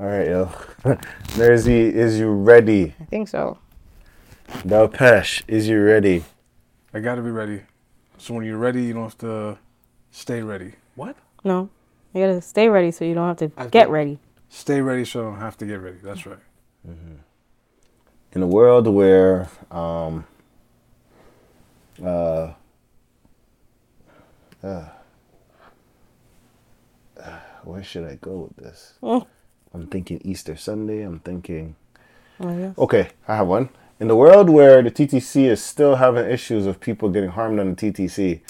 All right, yo. Nerzy, is you ready? I think so. Dalpesh, is you ready? I gotta be ready. So when you're ready, you don't have to stay ready. What? No, you gotta stay ready so you don't have to I get think- ready. Stay ready so I don't have to get ready. That's right. In a world where, um, uh, uh, where should I go with this? I'm thinking Easter Sunday. I'm thinking. Oh, yes. Okay, I have one. In the world where the TTC is still having issues of people getting harmed on the TTC,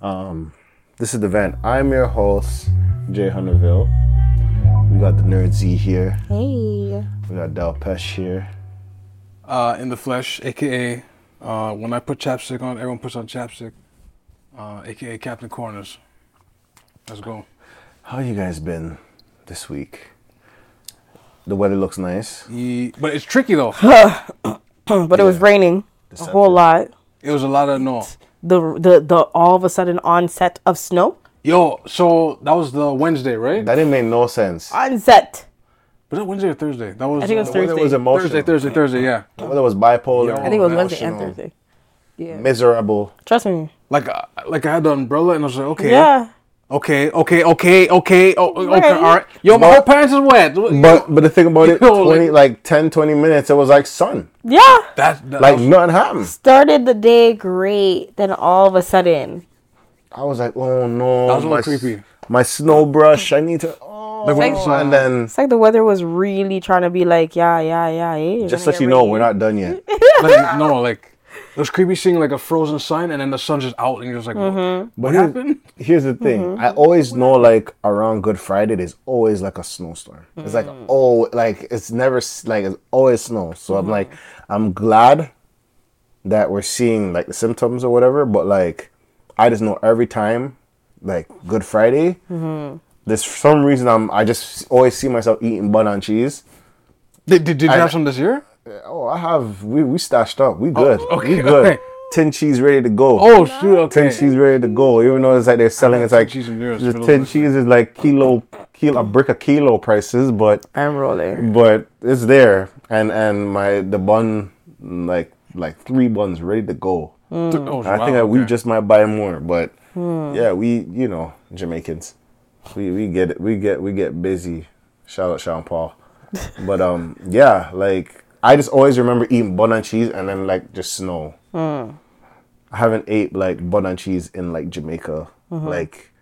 um, this is the Vent. I'm your host, Jay Hunterville. We got the Nerd Z here. Hey. We got Del Pesh here. Uh, in the flesh, aka uh, when I put chapstick on, everyone puts on chapstick. Uh, aka Captain Corners. Let's go. How you guys been this week? The weather looks nice. Ye- but it's tricky though. But it was raining a whole lot. It was a lot of no. The the the all of a sudden onset of snow. Yo, so that was the Wednesday, right? That didn't make no sense. Onset. Was it Wednesday or Thursday? That was. I think it was uh, The weather Thursday. was emotional. Thursday, Thursday, Thursday. Yeah. The weather was bipolar. Yo. I think it was Wednesday and Thursday. Yeah. Miserable. Trust me. Like, uh, like I had the umbrella, and I was like, okay, Yeah. Okay, okay, okay, okay, oh, oh okay, Right. all right. Yo, my But- whole pants is wet. But but the thing about it, Yo, 20, like- like 10, 20 minutes, it was like sun. Yeah. that, that Like was- nothing happened. Started the day great, then all of a sudden. I was like, oh no. That was a my, little creepy. My snow brush, I need to. Oh, Like when- and then It's like the weather was really trying to be like, yeah, yeah, yeah. Hey, just gonna so you get know, rain. we're not done yet. like, no, like it was creepy seeing like a frozen sign, and then the sun's just out, and you're just like, what, Mm-hmm. what here's- happened? Here's the thing. Mm-hmm. I always know like around Good Friday there's always like a snowstorm. It's like mm. oh like it's never like it's always snow. So I'm mm-hmm. like I'm glad that we're seeing like the symptoms or whatever, but like I just know every time like Good Friday mm-hmm. there's some reason I'm I just always see myself eating bun and cheese. Did, did, did you I- have some this year? Oh, I have we we stashed up. We good. okay, we good. okay. Tin cheese ready to go. Oh shoot, okay. Tin cheese ready to go. Even though it's like they're selling, it's like cheese the for those tin listening. cheese is like kilo, kilo, a brick a kilo prices, but I'm rolling. but it's there, and and my the bun like like three buns ready to go. Oh, I wow, think that we just might buy more, but yeah, we you know Jamaicans, we we get it, we get we get busy. Shout out Sean Paul, but um yeah, like I just always remember eating bun and cheese and then like just snow. Hmm. I haven't ate like bun and cheese in like Jamaica, mm-hmm. like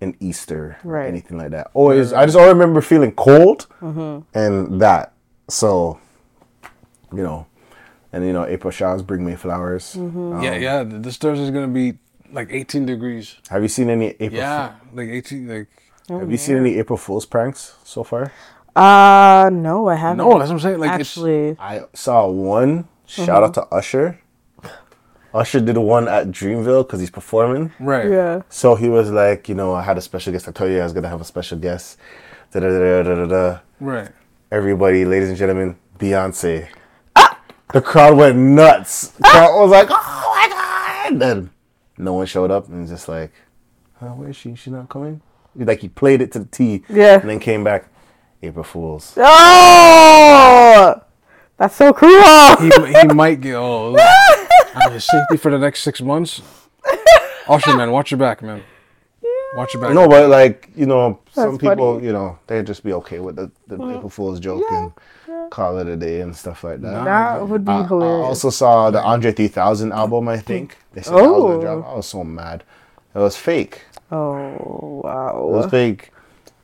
in Easter or Right. anything like that. Always, I just always remember feeling cold mm-hmm. and that. So, you know, and you know, April showers bring me flowers. Mm-hmm. Um, yeah, yeah. th- This Thursday's gonna be like 18 degrees. Have you seen any April? Yeah, like 18, like. Oh, Have you seen any April Fool's pranks so far? Uh, no, I haven't. No, that's what I'm saying. Like Actually, I saw one. Shout out to Usher. Usher did one at Dreamville because he's performing. right. yeah. So he was like, you know, I had a special guest. I told you I was gonna have a special guest. Da da da da da da. Right. Everybody, ladies and gentlemen, Beyonce. Ah! The crowd went nuts. The crowd was like, oh my god! Then no one showed up, and it's just like, huh, where is she? She not coming? Like he played it to the T, Yeah. and then came back. April Fools. Oh, that's so cruel. He, he might get uh, his safety for the next six months. Usher, man, watch your back, man. Watch your back. No, but like you know, some people, funny. you know, they just be okay with the, the April Fool's joke and call it a day and stuff like that. That would be I, I hilarious. also saw the Andre 3000 album. I think they said that was Oh. gonna drop. I was so mad. It was fake. oh wow. It was fake,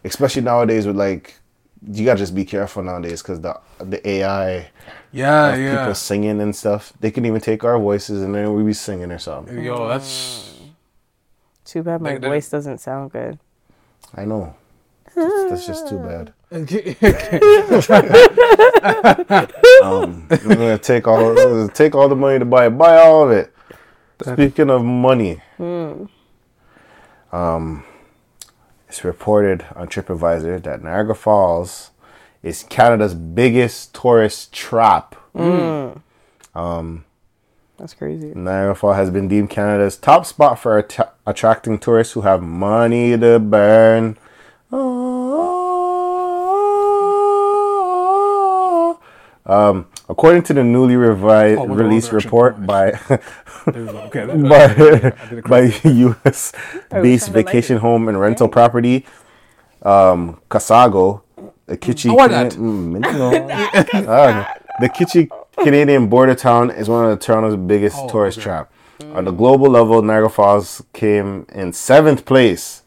especially nowadays with like. You gotta just be careful nowadays because the the AI Yeah, of yeah. people singing and stuff. They can even take our voices and then we be singing or something. Yo, that's Too bad my They- they- voice doesn't sound good. I know. That's, that's just too bad. Um, I'm gonna take all gonna take all the money to buy it. Buy all of it. Speaking of money, um, it's reported on TripAdvisor that Niagara Falls is Canada's biggest tourist trap. Mm. Um, That's crazy. Niagara Falls has been deemed Canada's top spot for att- attracting tourists who have money to burn. Ah. Um, according to the newly revised Oh, the wrong released report by There we go. Okay. by, by U.S. based vacation home and rental property, um, Casago, the Kitchi. Mm, no. Ah, the Kitchi Canadian border town is one of Toronto's biggest Oh, tourist okay. trap. On the global level, Niagara Falls came in seventh place.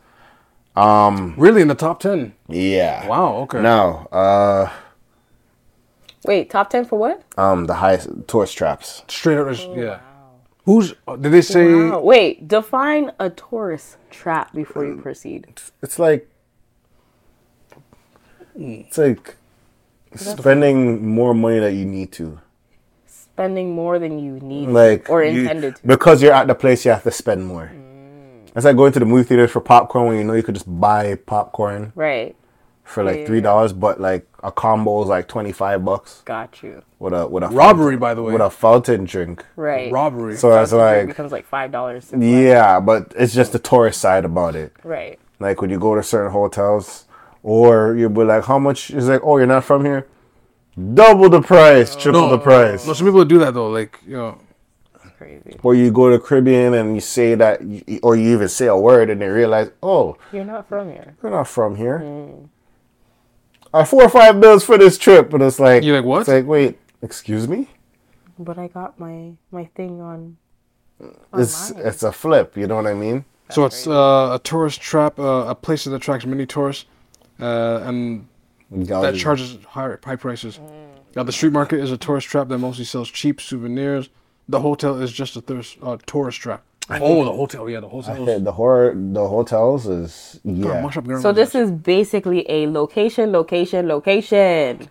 Um, Really in the top ten? yeah. Wow. Okay. Now, uh, Wait, top ten for what? um, the highest tourist traps. Straight up. just- yeah. Who's? uh, Did they say? Wow. Wait, define a tourist trap before you proceed. It's like, it's like spending more money that you need to. Spending more than you need like or you- intended to. because you're at the place you have to spend more it's like going to the movie theaters for popcorn when you know you could just buy popcorn Right. For like Yeah. three dollars but like a combo is like 25 bucks Got you. with a with a Robbery, by the way. with a fountain drink Right. Robbery. so it's It like becomes like five dollars. yeah but it's just the tourist side about it Right. like when you go to certain hotels or you'll be like how much is like oh you're not from here double the price triple the price No, some people do that though. Like you know, crazy. or you go to Caribbean and you say that, or you even say a word and they realize, oh, You're not from here. you're not from here. Mm. Uh, four or five bills for this trip, But it's like, You're like, what? It's like, wait, excuse me? But I got my my thing on. It's online. it's a flip. You know what I mean? so it's uh, a tourist trap, uh, a place that attracts many tourists, uh, and that charges high, high prices. Now the street market is a tourist trap that mostly sells cheap souvenirs. The hotel is just a thirst, uh, tourist trap. Oh, the hotel, yeah, the hotel. Yeah, the horror, the hotels is yeah. Mash up, girl. So this is basically a location, location, location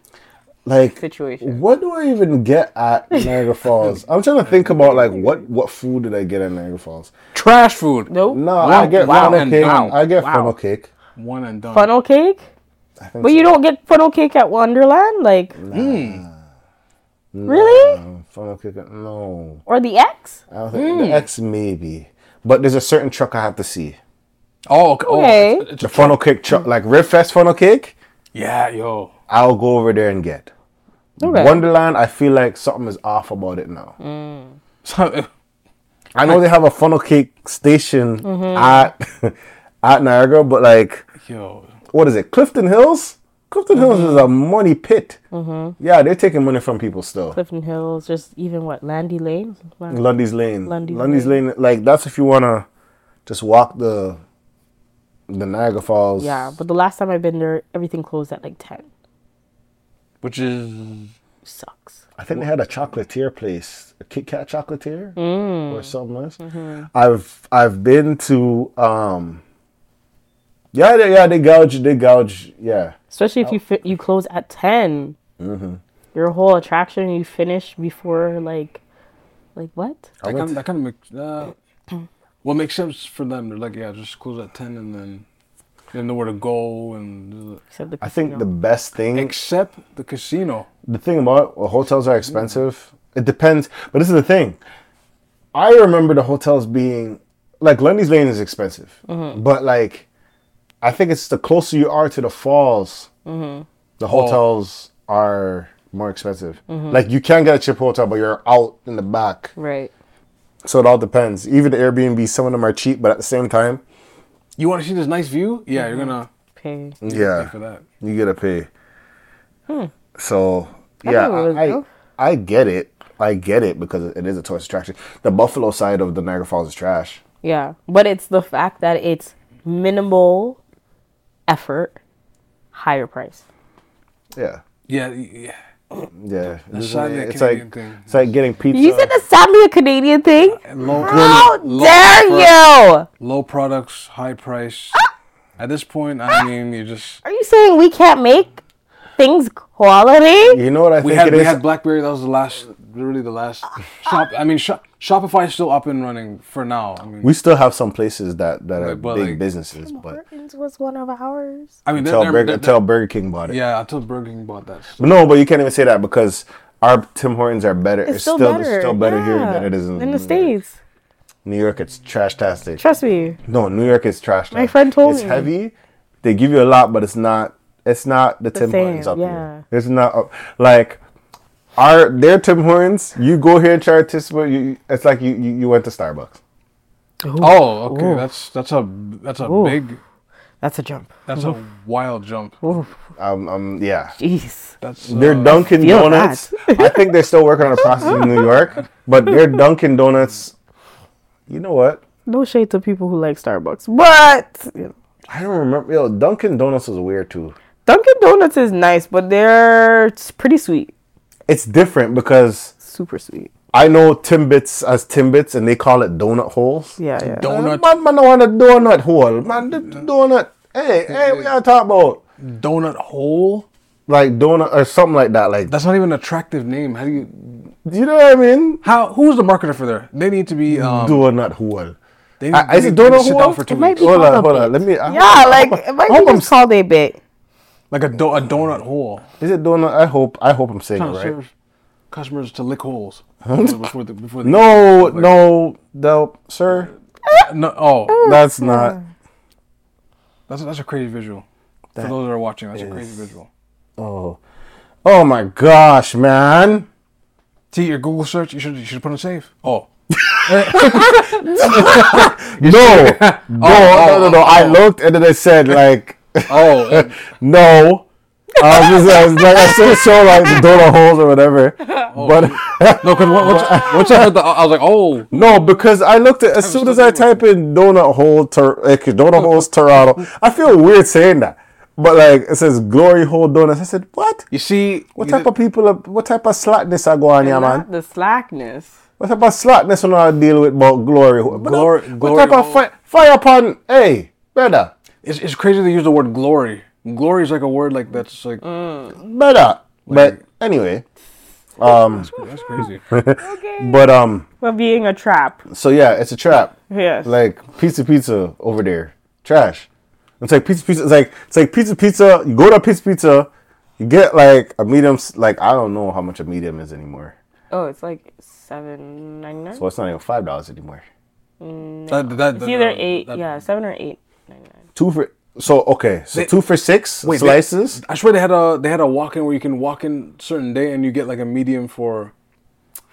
Like, situation. what do I even get at Niagara Falls? I'm trying to think about like what what food did I get at Niagara Falls? trash food. Nope. No, I get wow, funnel cake. done. I get Wow. funnel cake. One and done. Funnel cake? I think But so. you don't get funnel cake at Wonderland, like hmm. Really? Um, funnel cake. No. Or the X? I don't think the X maybe, but there's a certain truck I have to see. Oh, okay. Oh, Okay. it's- it's The funnel cake truck, like Rib Fest funnel cake, Yeah, yo. I'll go over there and get. Okay. Wonderland, I feel like something is off about it now. So, I know they have a funnel cake station Mm-hmm. at at Niagara, but like, yo. what is it? Clifton Hills. Clifton Hills Mm-hmm. is a money pit. Yeah, they're taking money from people still. Clifton Hills, just even what, Landy Lane? Land- Lundy's Lane. Lundy's Lundy's Lane. Like that's if you wanna just walk the the Niagara Falls. Yeah, but the last time I've been there, everything closed at like 10. Which is Sucks. I think they had a chocolatier place, a Kit Kat chocolatier Mm. or something else. Mm-hmm. I've I've been to um yeah they, yeah they gouge they gouge yeah Especially if you oh. fi- you close at 10. Mm-hmm. Your whole attraction, you finish before like, like what? that kind, that kind of makes uh, well makes sense for them. They're like, yeah, just close at ten, and then they know where to go, and Except the I think the casino. best thing except the casino. the thing about well, hotels are expensive. Mm-hmm. It depends, but this is the thing. I remember the hotels being like Lundy's Lane is expensive, mm-hmm. but like I think it's the closer you are to the falls, mm-hmm. the hotels are more expensive. Mm-hmm. Like you can get a cheap hotel, but you're out in the back, right. so it all depends. Even the Airbnb, some of them are cheap, but at the same time, You want to see this nice view? Yeah, you're mm-hmm. gonna Pay. yeah, pay for that. you gotta pay. Hmm. So I yeah, think it was I, I. I get it. I get it because it is a tourist attraction. The Buffalo side of the Niagara Falls is trash. Yeah, but it's the fact that it's minimal effort, higher price. Yeah, Yeah, yeah. yeah. This is- sadly a it's Canadian like thing. it's like getting pizza. You said that's sadly a Canadian thing. Low, How low dare pro- you? Low products, high price. Ah! At this point, I ah! mean, you just Are you saying we can't make things quality? You know what I we think had it we is? had BlackBerry. That was the last, literally the last shop. I mean, shop, Shopify is still up and running for now. I mean, we still have some places that that are but big like- businesses, but Hortons was one of ours. I mean, they're, until they're, Burger, they're- until Burger King bought it. yeah, until Burger King bought that. But no, but you can't even say that because our Tim Hortons are better. It's, It's, still, still, better. it's still better here than it is in, in the states. New York, it's trash tastic. Trust me. No, New York is trash. My friend told it's me. It's heavy. They give you a lot, but it's not. It's not the, Tim same, Hortons up yeah. here. It's not up- like Our their Tim Hortons. You go here and try Tim Hortons. You, it's like you, you you went to Starbucks. Oh, okay. Ooh. That's that's a that's a Ooh. big That's a jump. that's a wild jump. Ooh, Um, um, yeah. jeez. That's Their uh, Dunkin' Donuts. I think they're still working on a process in New York, but their Dunkin' Donuts. You know what? No shade to people who like Starbucks, but you know, I don't remember. Yo, Dunkin' Donuts was weird too. Dunkin' Donuts is nice, but they're pretty sweet, It's different because super sweet. I know Timbits as Timbits, and they call it donut holes. Yeah, yeah. Donut Man, man, I want a donut hole. Man, the donut. Hey, hey, we gotta talk about donut hole. like donut or something like that. Like, That's not even an attractive name. How do you? do you know what I mean? How? Who's the marketer for there? They need to be. Um, donut hole. they need, Uh, they is it need to donut sit hole? down for two It might be Hold called on, a hold on. Let me. I Yeah, hope- like I it hope, might I hope be I'm, just called a bit. Like a, do- a donut hole. is it donut? I hope. I hope I'm saying it Trying to right. serve customers to lick holes before the before the No, no, no, sir. no. Oh, That's not. that's a, that's a crazy visual. For those that are watching, that's a crazy visual. Oh, oh my gosh, man. See your Google search. You should you should put in safe. Oh. oh, No, no, no, no, no. I oh. looked and then it said like, oh, no. I was just, I was like, I still show like the donut holes or whatever, oh, but no, because once, once I heard that, I was like, oh, no, because I looked at as soon as I type in donut hole, tor- like donut holes Toronto, I feel weird saying that. But like it says glory hole donuts. I said, what? you see, What you type did- of people? Are, what type of slackness I go on here, man? The slackness. What type of slackness when I deal with about glory? hole? But Glory- what glory type of hole. fi- fire upon? Hey, brother, It's, it's crazy they use the word glory. Glory is like a word like that's like brother. But anyway, um, that's crazy. but um, For being a trap. so yeah, it's a trap. Yes. Like pizza, pizza over there, trash. It's like pizza, pizza. It's like it's like pizza, pizza. You go to pizza, pizza. You get like a medium. Like I don't know how much a medium is anymore. oh, it's like seven ninety nine. So it's not even five dollars anymore. That, that, It's either uh, eight, that- yeah, seven or eight ninety nine. Two for so okay. So They- two for six Wait, they- slices. I swear they had a they had a walk in where you can walk in certain day and you get like a medium for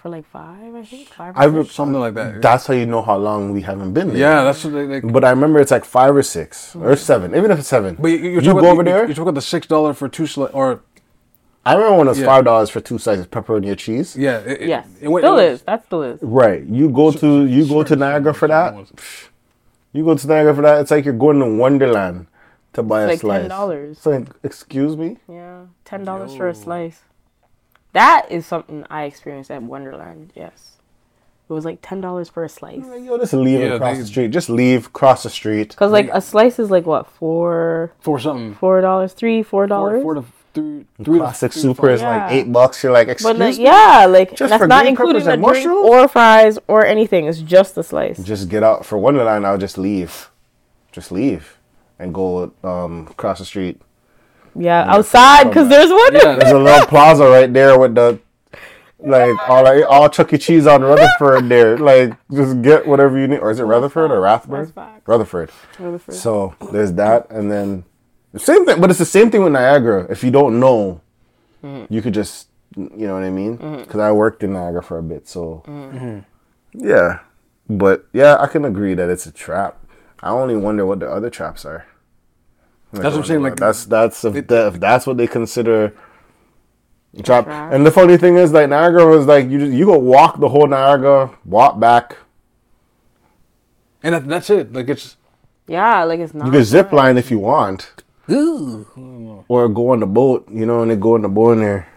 For like five, I think. Five or I six. something like that. That's how you know how long we haven't been there. yeah, that's what they. they But I remember it's like five or six or hmm. seven, even if it's seven. but you, you're you go about, over you, there. You're talking about the six dollar for two sli- or I remember when it was Yeah. five dollars for two slices pepperoni and cheese. yeah. It, it- Yes. it went- still it was- is. That still is. Right. You go to you go to Niagara for that. You go to Niagara for that. It's like you're going to Wonderland to buy a like slice. $10. It's like, excuse me. Yeah. Ten dollars for a slice. That is something I experienced at Wonderland, yes. It was like ten dollars for a slice. Like, Yo, just leave Yeah, across they- the street. Just leave cross the street. Cause like a slice is like what four Four something. four dollars three four Four, dollars. four to three, three Classic three to super is five. like eight bucks. You're like, excuse But like me. yeah, like Just that's for not including peppers the and drink or fries or anything. It's just the slice. Just get out for one Wonderland. I'll just leave. Just leave and go um, across the street. Yeah, outside because there's one. Yeah, There's a little plaza right there with the like all like, all Chuck E. Cheese on Rutherford there. Like just get whatever you need. Or is it Rutherford or Rathburn? That's. Rutherford. Rutherford. So there's that, and then the same thing. But it's the same thing with Niagara. If you don't know, mm-hmm. you could just you know what I mean. Mm-hmm. Because I worked in Niagara for a bit, so mm-hmm. yeah. But yeah, I can agree that it's a trap. I only wonder what the other traps are. Like, That's what I'm saying, like- that's that's if, that, if that's what they consider trap. Trap. And the funny thing is, like Niagara was like you just you go walk the whole Niagara, walk back. and that, that's it. Like it's Yeah, like it's not. You can zip line if you want, or go on the boat. You know, and they go on the boat and they're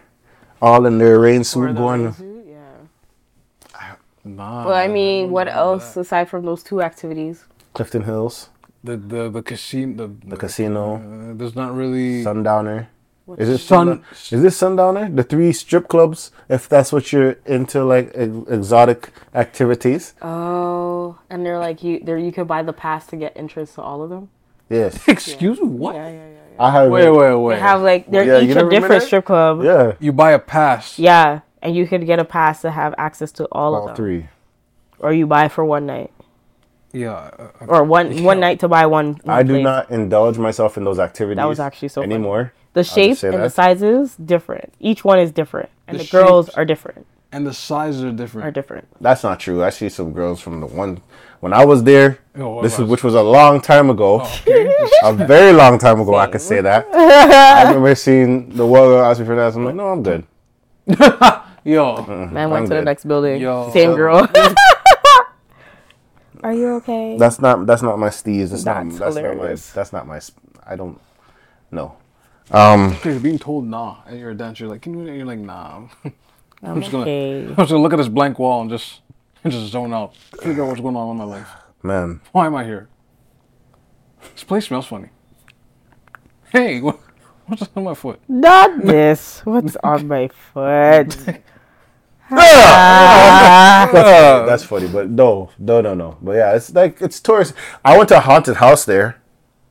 all in their rain suit going. Yeah. nah. Well, I mean, what else aside from those two activities? Clifton Hills, the the the casino. The, the casino, uh, there's not really. Sundowner. Is it Sun- Sun? Is this Sundowner? The three strip clubs, if that's what you're into, like ex- exotic activities. Oh, and they're like you. There, you could buy the pass to get entrance to all of them. Yes, Excuse me. What? Yeah, yeah, yeah. yeah. I have. Wait, wait, wait. They have like they're Yeah, each a different there? strip club. Yeah, You buy a pass. Yeah, and you could get a pass to have access to all, of all them, three. or you buy for one night, Yeah. uh, uh, or one one night to buy one. one I do place. not indulge myself in those activities. That was actually so funny. anymore The shape say and the sizes different. Each one is different, and The the, girls are different. And the sizes are different. Are different. That's not true. I see some girls from the one when I was there. Oh, what this is was- which was a long time ago. Okay. A very long time ago, I could say that. I remember seeing the one girl ask me for that. I'm like, no, I'm good. Yo. Man went I'm to the next building. Yo. Same girl. are you okay? That's not that's not my steez. That's, not That's that's not my hilarious. that's not my. I don't. No. Um. Okay, being told nah and you're a dancer, you're like, can you? You're like, nah. I'm just gonna- okay. I'm just gonna look at this blank wall and just and just zone out. Figure out what's going on in my life. Man, Why am I here? This place smells funny. Hey, what, what's on my foot? Not this. What's on my foot? Ah. that's, ah. that's funny, but no, no, no, no. But yeah, it's like it's tourist. I went to a haunted house there.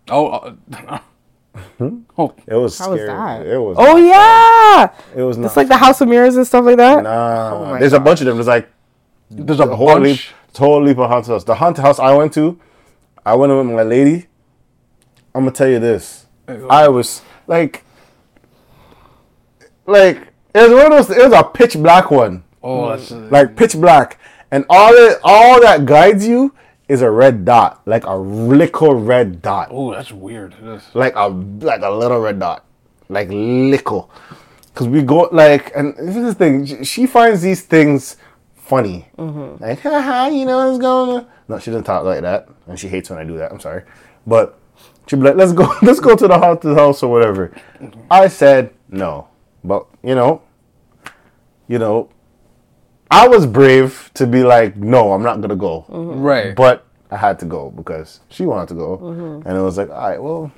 Oh, uh, hmm? oh, It was How was scary. that? It was. Oh yeah, It was not. it's like the House of Mirrors and stuff like that. Nah, oh my there's a bunch of them. There's like there's a a whole leap, whole leap of haunted house. The haunted house I went to, I went with my lady. I'm gonna tell you this. I was like, like it was one of those. It was a pitch black one, Oh, that's like pitch black, and all it, all that guides you is a red dot, like a little red dot, oh, that's weird. That's- like a like a little red dot, like little. Cause we go like, and this is the thing. she- She finds these things funny, mm-hmm. like haha, you know what's going on. No, she doesn't talk like that, and she hates when I do that. I'm sorry, but she'd be like, "Let's go, let's go to the haunted house or whatever." I said no, but you know, you know, I was brave to be like, "No, I'm not gonna go," mm-hmm. Right. but I had to go because she wanted to go, mm-hmm. and it was like, "All right, well."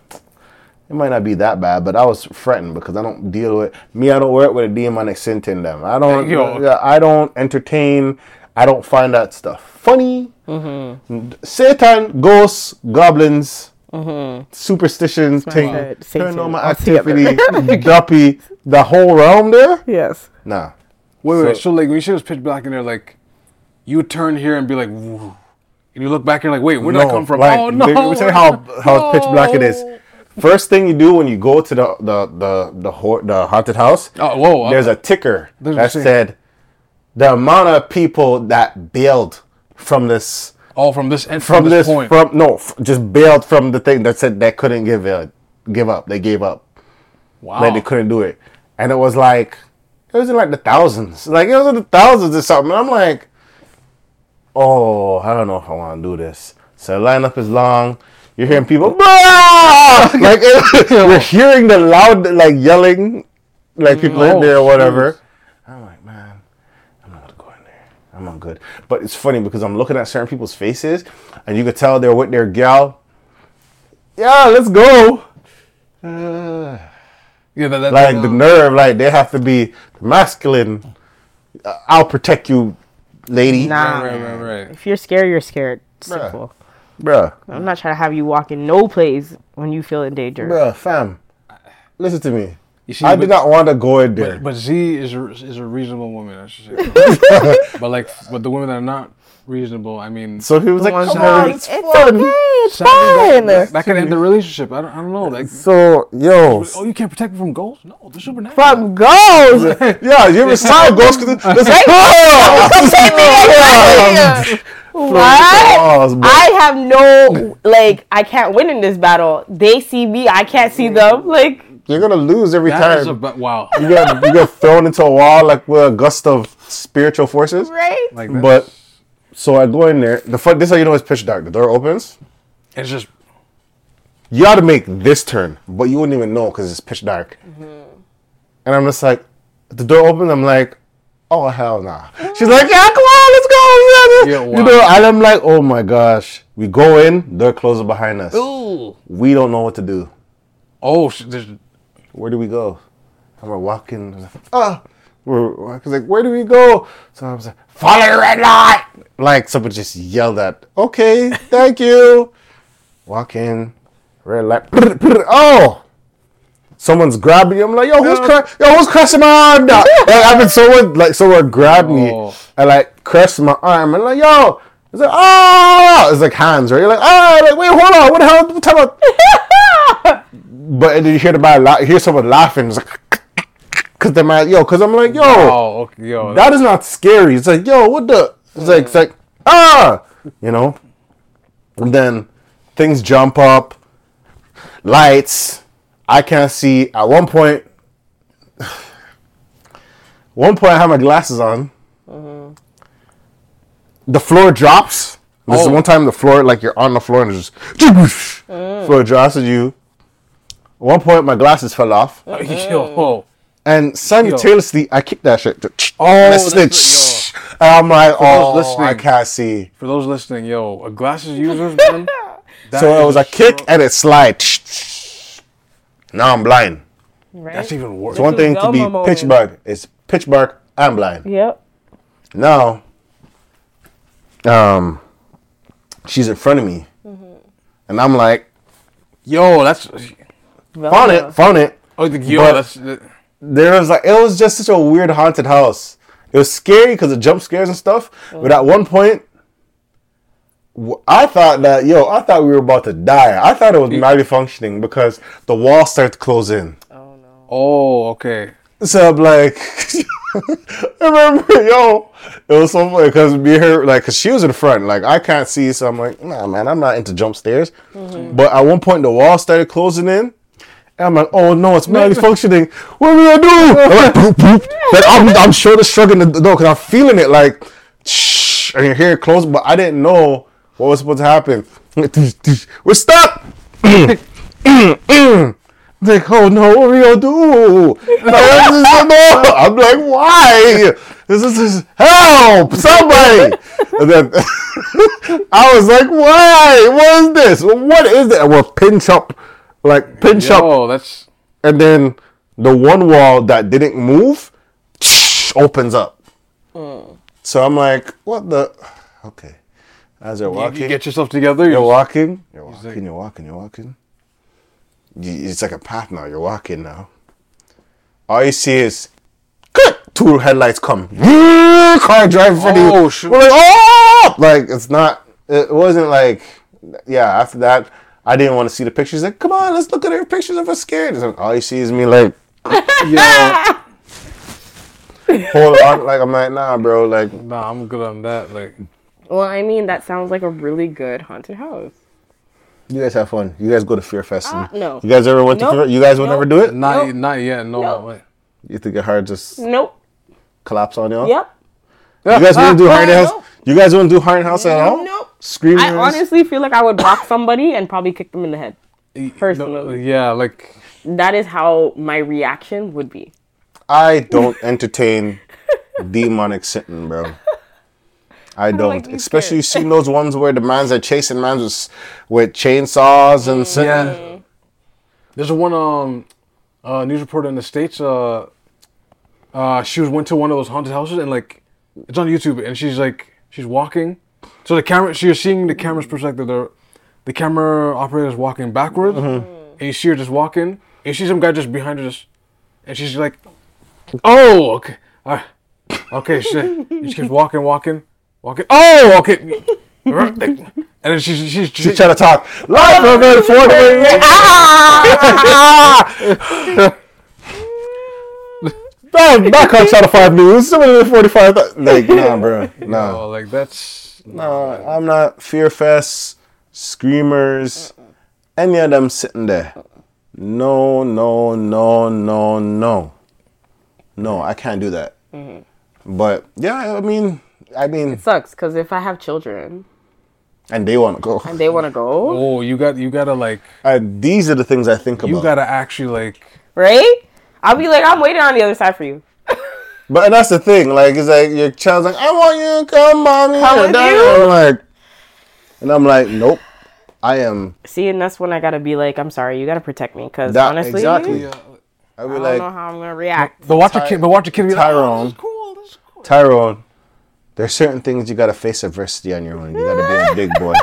It might not be that bad, but I was fretting because I don't deal with me. I don't work with a demonic scent in them. I don't. Yo. I don't entertain. I don't find that stuff funny. Mm-hmm. Satan, ghosts, goblins, superstitions, thing, favorite, Satan, paranormal activity, duppy, the whole realm there. Yes. Nah, Wait, wait. So- So, like, when you say it was pitch black in there, like, you turn here and be like, Woo. and you look back and you're like, wait, where did I come from? Like, oh no! Let me tell you how how pitch black it is. First thing you do when you go to the the the the, ho- the haunted house, Oh, whoa! Uh, there's a ticker There's that thing. said the amount of people that bailed from this all from this end from, from, this, point. from no f- just bailed from the thing that said they couldn't give it give up they gave up wow. like they couldn't do it and it was like it was in like the thousands like it was in the thousands or something and I'm like oh I don't know if I want to do this so the lineup is long you're hearing people like you're hearing the loud like yelling like people in Oh, there or whatever shoot. I'm like man I'm not gonna go in there I'm not good but it's funny because I'm looking at certain people's faces and you could tell they're with their gal yeah let's go uh, yeah, that, that, like that, the uh, nerve, like they have to be masculine. I'll protect you, lady. Nah. Right, right, right. If you're scared, you're scared. Bruh. Simple. Bruh, I'm not trying to have you walk in no place when you feel in danger. bruh, fam. Listen to me. See, I but, did not want to go in there. But, but Z is a, is a reasonable woman, I should say. but like, but the women that are not reasonable, I mean, so he was like, ones "Come on, it's it's fun." okay, it's sadly, fine. that, that could end the relationship. I don't, I don't know. Like, So yo, oh, you can't protect me from ghosts? No, they're supernatural. From ghosts. yeah, you ever saw a ghost? Cause it's, oh! what? Balls. I have no like. I can't win in this battle. They see me. I can't see them. Like You're gonna lose every That is time. a wow. you get you get thrown into a wall like with a gust of spiritual forces. right. Like, But so I go in there. The fun. This is how you know it's pitch dark. The door opens. it's just you ought to make this turn, but you wouldn't even know because it's pitch dark. Mm-hmm. And I'm just like, the door opens. I'm like, oh hell nah. She's like, yeah, come on, let's go. Yeah, You know, and I'm like, oh my gosh. We go in, door closes behind us. ooh. We don't know what to do. Oh, there's Where do we go? And we're walking. Ah, we're like, where do we go? So I was like, follow the red light. Like someone just yelled at. Okay, thank you. Walk in, red light. Oh, someone's grabbing you. I'm like, yo, who's cra- yo, who's crushing my arm? Now? like, I mean, someone like someone grabbed me Oh. and like crushed my arm. And like, yo, It's like ah, it's like hands, right? You're like ah, like wait, hold on, what the hell? What time of... but then you hear the man, la- hear someone laughing, it's like, cause the man, yo, cause I'm like, yo, Oh, okay, yo. that is not scary. It's like, yo, what the? It's like, it's like, ah, you know. And then things jump up, lights. I can't see. At one point, one point I have my glasses on. The floor drops. This is Oh. one time the floor, like you're on the floor and it's just mm. floor drops at you. At one point, my glasses fell off. yo. And simultaneously, I kicked that shit. Oh, And that's it it, slid. And I'm like, oh, listening. I can't see. For those listening, yo, a glasses users, man. that So it is was a kick so- and it slide. Now I'm blind. Right? That's even worse. It's one thing to be Velma pitch moment. dark. It's pitch dark. I'm blind. Yep. Now, um, she's in front of me, and I'm like, Yo, that's. found it, found it. Oh, the, yo, But- that's. there was like it was just such a weird haunted house. It was scary because of jump scares and stuff. But at one point, w- I thought that yo, I thought we were about to die. I thought it was malfunctioning because the wall started to close in. Oh no. Oh, okay. So I'm like, I remember, yo, it was so funny because me and her, like, cause she was in front, like, I can't see, so I'm like, nah, man, I'm not into jump stairs. Mm-hmm. But at one point, the wall started closing in. And I'm like, oh no, it's malfunctioning. What are we gonna do? I'm like, boop, boop. Like, I'm, I'm sure the struggling the door because I'm feeling it like, shh, and you hear it close, but I didn't know what was supposed to happen. We're stuck. Like, oh no, what are we gonna do? Like, this is- no. I'm like, why? This is this, help, somebody. And then I was like, why? What is this? What is that? We're pinch up, like pinch up, Oh, that's. and then the one wall that didn't move opens up. Mm. So I'm like, what the? Okay. As they're You, walking, you get yourself together. you're You're walking. You're walking. like- you're walking. You're walking. You, it's like a path now. You're walking now. All you see is two headlights come. Car driving for you. Oh, shoot. We're like, oh! Like it's not. It wasn't like. Yeah. After that, I didn't want to see the pictures. Like, come on, let's look at our pictures of us scared. It's like, all you see is me like, yeah. hold on. Like I'm like, nah, bro. Like Nah, I'm good on that. Like, Well, I mean, that sounds like a really good haunted house. you guys have fun. You guys go to Fear Fest. Uh, no. You guys ever went Nope. to Fear? You guys would Nope. never do it. not Nope. not yet. No. Nope. Wait. You think your heart just Nope. collapse on y'all? Yep. You guys wouldn't do haunted house. nope. You guys wouldn't do haunted house at all. Nope. Screamers. I honestly feel like I would block somebody and probably kick them in the head. Personally. Yeah, like. That is how my reaction would be. I don't entertain demonic sitting, bro. I don't. like being Especially you seen those ones where the mans are chasing mans with, with chainsaws and sitting. Yeah. There's a one um uh news reporter in the states uh uh she was went to one of those haunted houses and like it's on YouTube and she's like she's walking so the camera she's seeing the camera's perspective the the camera operator is walking backwards and you see her just walking and you see some guy just behind her just and she's like oh okay uh, okay shit she keeps walking walking walking oh okay and then she's she's, she's, She's trying to talk. Live from the Fort Wayne. Oh, back on Channel 5 News. 745. Like, nah, bro. Nah. oh like that's No, I'm not Fear Fest, Screamers, any of them sitting there. No, no, no, no, no. No, I can't do that. Mm-hmm. But yeah, I mean, I mean, it Sucks because if I have children and they want to go. and they want to go, oh you got you gotta like Uh, these are the things I think about. You gotta actually like. right? I'll be like, I'm waiting on the other side for you. But that's the thing. Like, it's like your child's like, I want you to come, mommy. Come and with daddy." you? I'm like, and I'm like, nope. I am See, and that's when I gotta be like, I'm sorry, you gotta protect me because honestly, exactly. I I'd be don't like, know how I'm gonna react. But watch a kid. But watch a kid. Be like, Tyrone. oh, this is cool. This is cool. Tyrone, there's certain things you gotta face adversity on your own. You gotta be a big boy.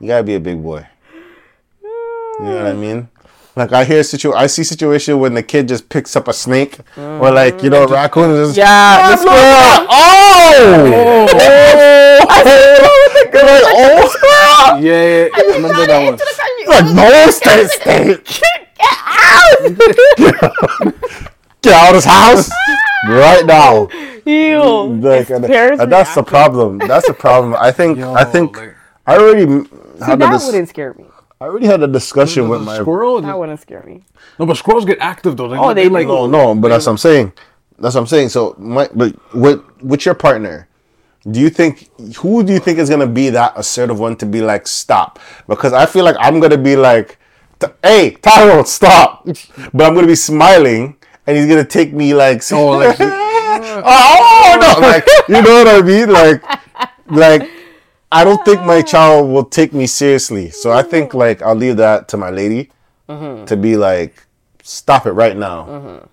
You gotta be a big boy. You know what I mean? Like I hear situ, I see situation when the kid just picks up a snake or like you know a raccoon and just Yeah, Ah, the look, squirrel. oh, oh, You're like, oh, Yeah, yeah, I remember that one. like, no, stay, stay. Get out! Get out of this house right now. Ew. Like, and, and that's the problem. That's the problem. I think. Yo, I think. like- I already See, had a that dis- wouldn't scare me. I already had a discussion with The my. squirrel. That wouldn't scare me. No, but squirrels get active though. Oh, they like No, no, but that's what I'm saying. That's what I'm saying. So, my, but with with your partner, do you think who do you think is gonna be that assertive one to be like stop? Because I feel like I'm gonna be like, hey, Tyrone, stop, but I'm gonna be smiling, and he's gonna take me like, Oh, like- oh no, oh, like you know what I mean, like, like. I don't think my child will take me seriously, so I think mm-hmm. like I'll leave that to my lady mm-hmm. to be like, stop it right now. Mm-hmm.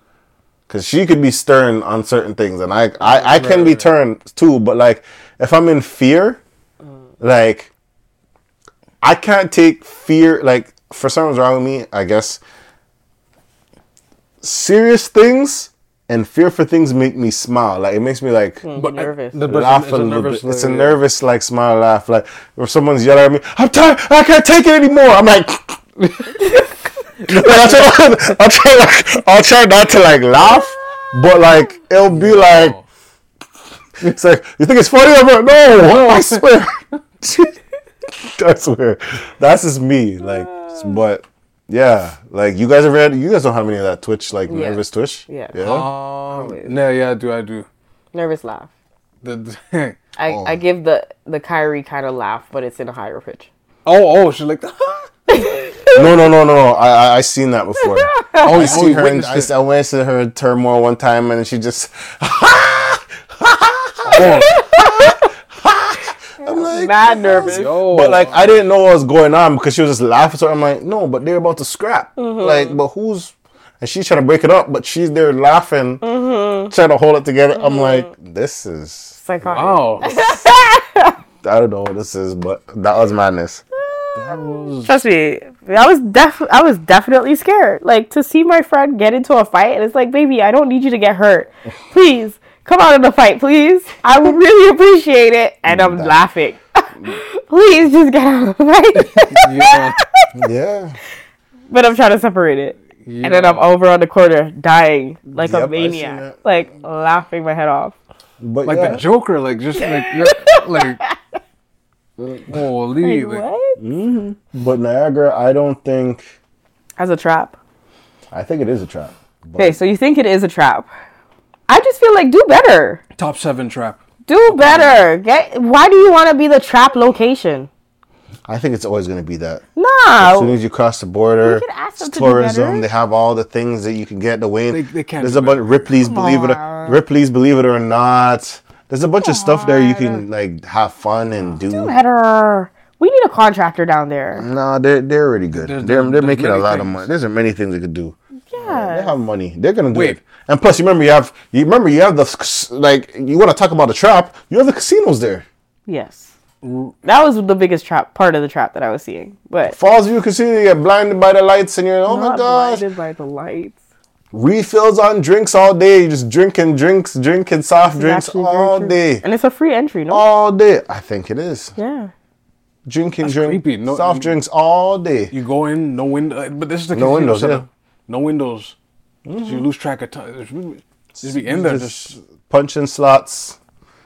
Because she could be stern on certain things and i i, I can be stern too but like if i'm in fear mm. like i can't take fear like for something's wrong with me i guess serious things and fear for things make me smile like it makes me like hmm, but uh, nervous. The, but laugh it's a a little nervous. bit. It's a like- nervous like smile laugh like if someone's yelling at me i'm tired i can't take it anymore i'm like I'll try, I'll try like I'll try not to like laugh, but like it'll be like it's like you think it's funny? I'm like no, I swear, I swear, that's just me. Like, but yeah, like you guys ever had, you guys don't have any of that twitch like Yeah. nervous twitch? Yeah. yeah. Um, no, yeah, I do I do. Nervous laugh. The, the I, Oh. I give the the Kyrie kind of laugh, but it's in a higher pitch. oh oh she's like No, no, no, no, no. I I, I seen that before. oh I you seen you her. In, I. I went to her turmoil one time, and she just. Oh, I'm like, Mad nervous. yo, But like I didn't know what was going on because she was just laughing. So I'm like, no, but they're about to scrap. Mm-hmm. Like, but who's? And she's trying to break it up, but she's there laughing, mm-hmm. trying to hold it together. I'm mm-hmm. like, this is. Psychotic. wow. I don't know what this is, but that was madness. Trust me, I was def I was definitely scared. Like to see my friend get into a fight, and it's like, baby, I don't need you to get hurt. Please come out of the fight, please. I would really appreciate it. And I'm laughing. please just get out of the fight. Yeah. Yeah. but I'm trying to separate it. And then I'm over on the corner dying like Yep, a I seen maniac, like laughing my head off. But like yeah. the Joker, like just like you're, like holy, Like, like, what? Mm-hmm. But Niagara, I don't think. As a trap. I think it is a trap. But Okay, so you think it is a trap? I just feel like do better. top seven trap. Do better. Get. Why do you want to be the trap location? I think it's always going to be that. No. As soon as you cross the border, could ask them it's tourism. They have all the things that you can get. The Wayne. They- they can't There's a bunch. better. Ripley's, believe it. Or. Ripley's, believe it or not. There's a bunch of stuff there you can like have fun and do. Do better. We need a contractor down there. No, they're they're already good. There's- they're they're there's making a many lot of money. There's many things they could do. They have money. They're gonna do Wait. it. And plus, you remember you have you remember you have the like you want to talk about the trap. You have the casinos there. Yes. That was the biggest trap part of the trap that I was seeing. But Fallsview Casino, you get blinded by the lights, and you're oh my not gosh. blinded by the lights. Refills on drinks all day. You just drinking drinks, drinking soft drinks all true. day, And it's a free entry, no? all day. I think it is Yeah. drinking drink. No- soft drinks all day. You go in, no window, uh, but this is the No casino windows, setup. yeah. Mm-hmm. No windows. So you lose track of time. Just, just be in there, just, Just punching slots.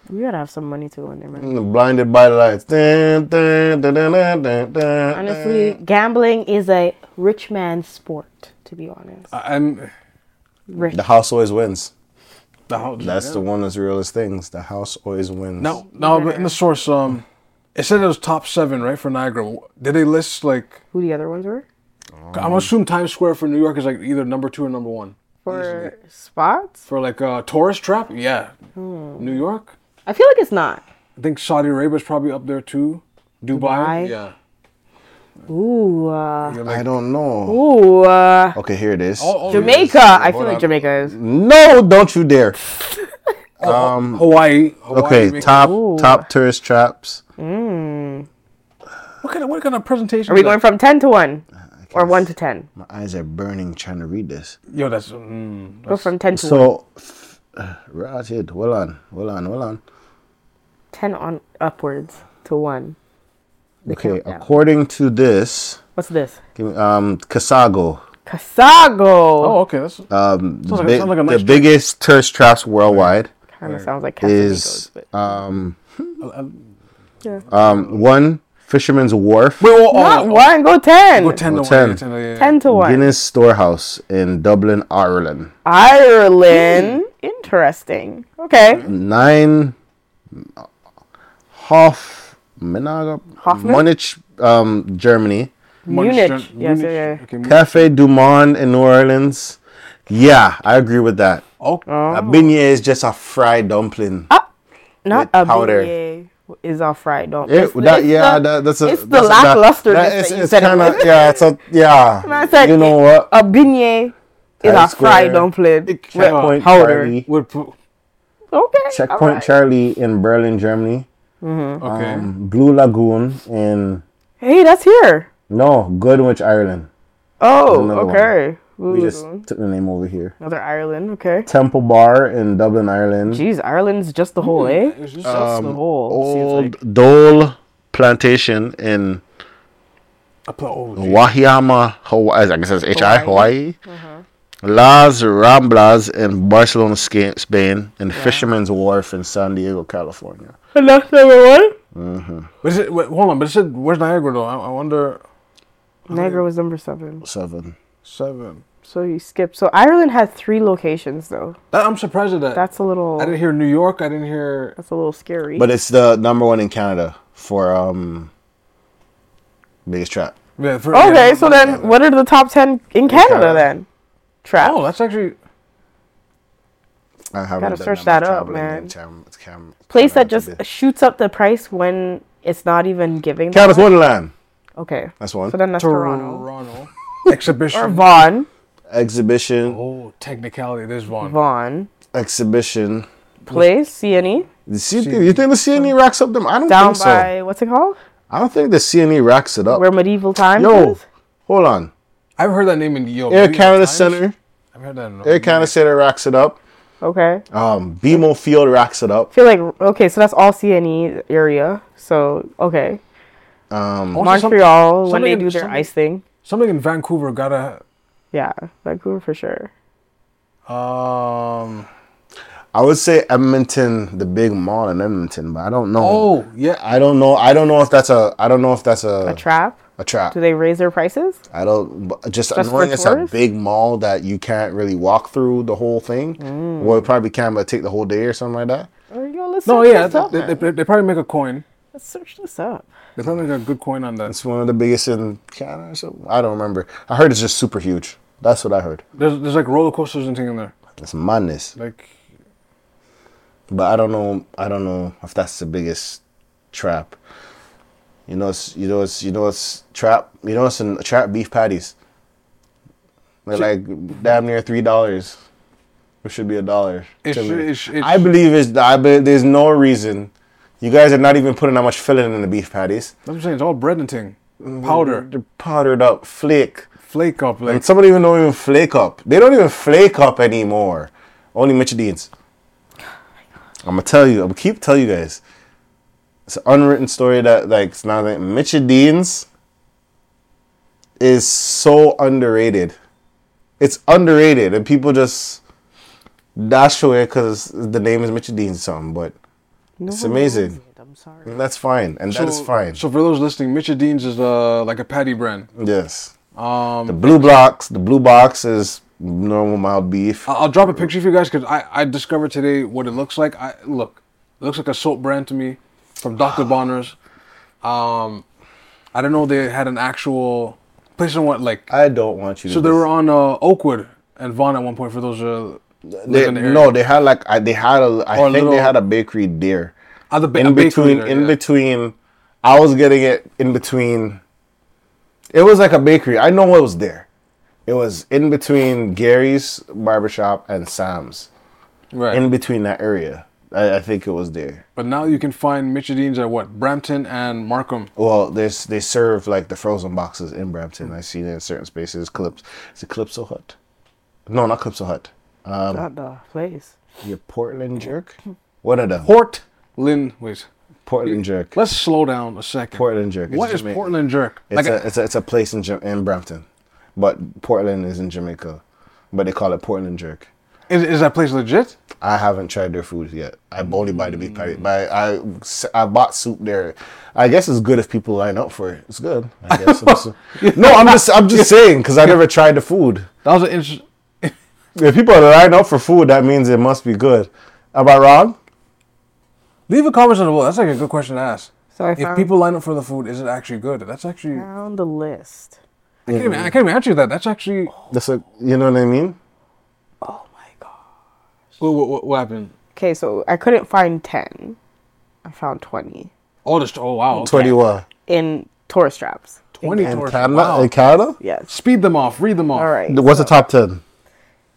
We gotta have some money too in there, man. Blinded by the lights. Dun, dun, dun, dun, dun, dun, dun, Honestly, gambling is a rich man's sport, to be honest. and Rich. The house always wins. the house. That's yeah. the one that's the realest things. The house always wins. No, no, but in the source, um, it said it was top seven, right, for Niagara. Did they list like? Who the other ones were? Um, I'm assuming Times Square for New York is like either number two or number one For spots? for like uh, tourist trap. Yeah, Hmm. New York. I feel like it's not. I think Saudi Arabia's probably up there too. Dubai. Dubai. Yeah. Ooh, uh, You're I don't know. ooh, uh, Okay, here it is. oh, oh, Jamaica. yes. I feel Hold like on. Jamaica is. No, don't you dare. Hawaii. Hawaii Okay, makes- top Ooh. top tourist traps. What kind of what kind of presentation? Are we is that? going from 10 to 1? Or 1 to 10? My eyes are burning trying to read this. Yo, that's. Mm, Go from 10 to 1. So, f- uh, right here. Hold on, hold on, hold on. 10 on upwards. to one. The Okay, countdown. according to this, What's this? give me, um, Casago, Casago. Oh, okay. That's um, the, Sounds like- bi- sounds like a the nice drink. biggest tourist traps worldwide kind of sounds like is but um, yeah. um, one Fisherman's Wharf, Wait, oh, Not oh, one, go ten. Go 10 to Oh, 1. 10. yeah, 10, yeah, yeah. Ten to one. Guinness Storehouse in Dublin, Ireland. Ireland. Interesting. Okay. Nine Hof Menaga Hoffman? Munich, um, Germany. Munich. Gen- Yes, Munich. yeah, yeah. Okay, Munich. Cafe Du Monde in New Orleans. Yeah, I agree with that. Oh, A beignet is just a fried dumpling. Ah, Not a powder. beignet is all fried. Don't. Yeah, it's, that, it's yeah, the, that, that's a. it's the that's a- that- that that is- it's kind of yeah. It's a yeah. I said you know what? a beignet is a Times fried Square. dumpling with Checkpoint. Charlie. would pu- Okay. Checkpoint alright. Charlie in Berlin, Germany. okay. Um, Blue Lagoon in Hey, that's here. no Goodwich, Ireland. Oh, okay. one. Okay. We just took the name over here. Another Ireland. Okay. Temple Bar in Dublin, Ireland. Jeez, Ireland's just the whole, eh? It's just- Just Um, the whole. Old like. Dole Plantation in I put, oh, gee. Wahiyama, Hawaii. I guess that's H I Hawaii. Hawaii. Las Ramblas in Barcelona, Spain, and Fisherman's Wharf in San Diego, California. And that's number one. But is it, wait, hold on, but it said, where's Niagara though? I, I wonder. Niagara was number seven. Seven. Seven. So you skipped. So Ireland had three locations though. That, I'm surprised at that. That's a little. I didn't hear New York. I didn't hear. That's a little scary. But it's the number one in Canada for um biggest trap. Yeah, for, okay, yeah, so but- then what are the top ten in Canada Canada. then? Trap. Oh, that's actually. I haven't Gotta search that up, man. Cam- Cam- Place that just today. shoots up the price when it's not even giving. that Canada's? Wonderland. Okay. That's one. So then that's Toronto. Toronto. Exhibition. Or Vaughan. Exhibition. Oh, technicality. There's one. Vaughan. Exhibition. Place, CNE. The C- you think the CNE racks up them? I don't Down think so. by, what's it called? I don't think the CNE racks it up. Where medieval times Yo, is? hold on. I've heard that name in Yo. Air New York Canada Times. Center. I've heard that. In Air Canada Center racks it up. Okay. Um, BMO Field racks it up. I feel like, okay, so that's all CNE area. So, okay. Um, Also, some- Montreal, when something they do their ice thing. Something in Vancouver gotta. Yeah, Vancouver for sure. Um. I would say Edmonton, the big mall in Edmonton, but I don't know. Oh yeah. I don't know. I don't know if that's a. I don't know if that's a A trap? a trap. Do they raise their prices? I don't. but Just, Just for knowing it's a big mall that you can't really walk through the whole thing. Mm. Well, it probably can, but take the whole day or something like that. Or, yo, let's No, search yeah. this up. They, they, they probably make a coin. Let's search this up. They probably make a good coin on that. It's one of the biggest in Canada or something. I don't remember. I heard it's just super huge. That's what I heard. There's there's like roller coasters and things in there. It's madness. Like But I don't know. I don't know if that's the biggest trap. You know, it's you know it's you know it's trap. You know it's in trap beef patties. They're like damn near three dollars. It should be a dollar. It should- it sh- it I believe it's. I believe there's no reason. You guys are not even putting that much filling in the beef patties. that's what I'm saying. It's all bread and thing. Mm, Powder, They're powdered up, flake. Flake up. Like And some of them even don't even flake up. They don't even flake up anymore. Only Michidean's. I'm gonna tell you. I'm gonna keep tell you guys. It's an unwritten story that like it's not that Michidean's is so underrated. It's underrated, and people just dash away because the name is Michidean's or something. But No It's amazing. it, I'm sorry. that's fine, and that is fine. So for those listening, Michidean's is uh like a patty brand. yes. Um, The blue blocks. The blue box is normal mild beef. I'll, I'll drop a picture for you guys because I, I discovered today what it looks like. I look, it looks like a soap brand to me from Dr. Bronner's. Um, I don't know they had an actual place on what like. I don't want you to. So they dis- were on uh, Oakwood and Vaughan at one point for those. Uh, They, the no, they had like I, they had a. I think little- they had a bakery there. Ah, the ba- In between, there, in yeah. between, I was getting it in between. It was like a bakery. I know what was there. It was in between Gary's barbershop and Sam's. right. In between that area, I, I think it was there. but now you can find Michidean's at what Brampton and Markham. Well, there's they serve like the frozen boxes in Brampton. I've seen it in certain spaces. Clips. It's a Calypso Hut. No, not Calypso Hut. Um, Not the place. your Portland jerk. One of them. Port Lynn. Wait, Portland jerk. Let's slow down a second. Portland jerk. It's What is Jamaica. Portland jerk? It's a it's a it's a place in in Brampton, but Portland is in Jamaica, but they call it Portland jerk. is, is that place legit? I haven't tried their food yet. I only buy the big patty. But I I bought soup there. I guess it's good if people line up for it. It's good. I guess. no, I'm just I'm just saying because I never tried the food. That was an interesting. If people line up for food, that means it must be good. Am I wrong? Leave a comment on the wall. That's like a good question to ask. So I If found, people line up for the food, is it actually good? That's actually. I found the list. I can't even, I can't even answer that. That's actually. That's a you know what I mean. Oh my god. What, what, what happened? Okay, so I couldn't find ten. I found twenty Oh, this. Oh, wow. okay. Twenty one. in tourist traps. 20 In towards- Canada. wow. In Canada. Yes. Speed them off. Read them off. All right. What's the top ten?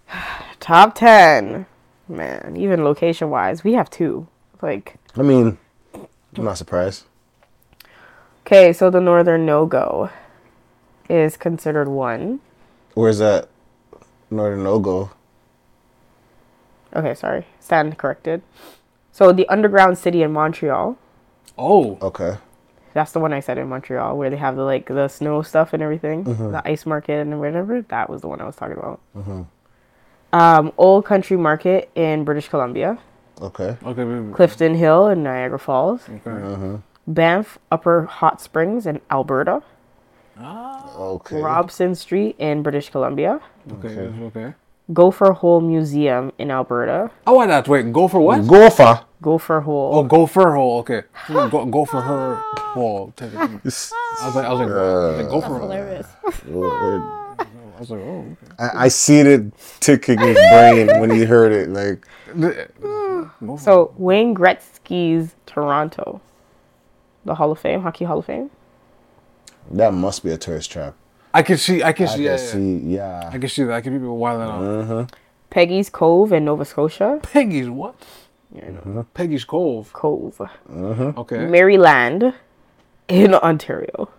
Top ten. Man, even location wise, we have two. Like, I mean, I'm not surprised. okay, so the northern no go is considered one. Where's that? Northern no go. Okay, sorry, stand corrected. So the underground city in Montreal. Oh. Okay. That's the one I said in Montreal, where they have the like the snow stuff and everything, the ice market and whatever. That was the one I was talking about. Um, Old Country Market in British Columbia, Okay. Okay. wait, wait. Clifton Hill in Niagara Falls, Okay. Uh-huh. Banff Upper Hot Springs in Alberta, Ah. Okay. Robson Street in British Columbia, Okay. Okay. Gopher Hole Museum in Alberta, Oh, why not? Wait, go for what? Gopher. Gopher Hole. Oh, go for her hole. Okay. Go, go for her hole. Take it. I was like, I was like, I was like go for her. Hilarious. I was like, oh. I, I seen it ticking his brain when he heard it. Like, Okay. So Wayne Gretzky's Toronto, the Hall of Fame, Hockey Hall of Fame. that must be a tourist trap. I can see. I can I see. can Yeah, yeah. see, yeah. I can see that. I can people wilding out. Uh-huh. Peggy's Cove in Nova Scotia. Peggy's what? Yeah, I know. Uh-huh. Peggy's Cove. Cove. Uh-huh. Okay. Maryland in Ontario.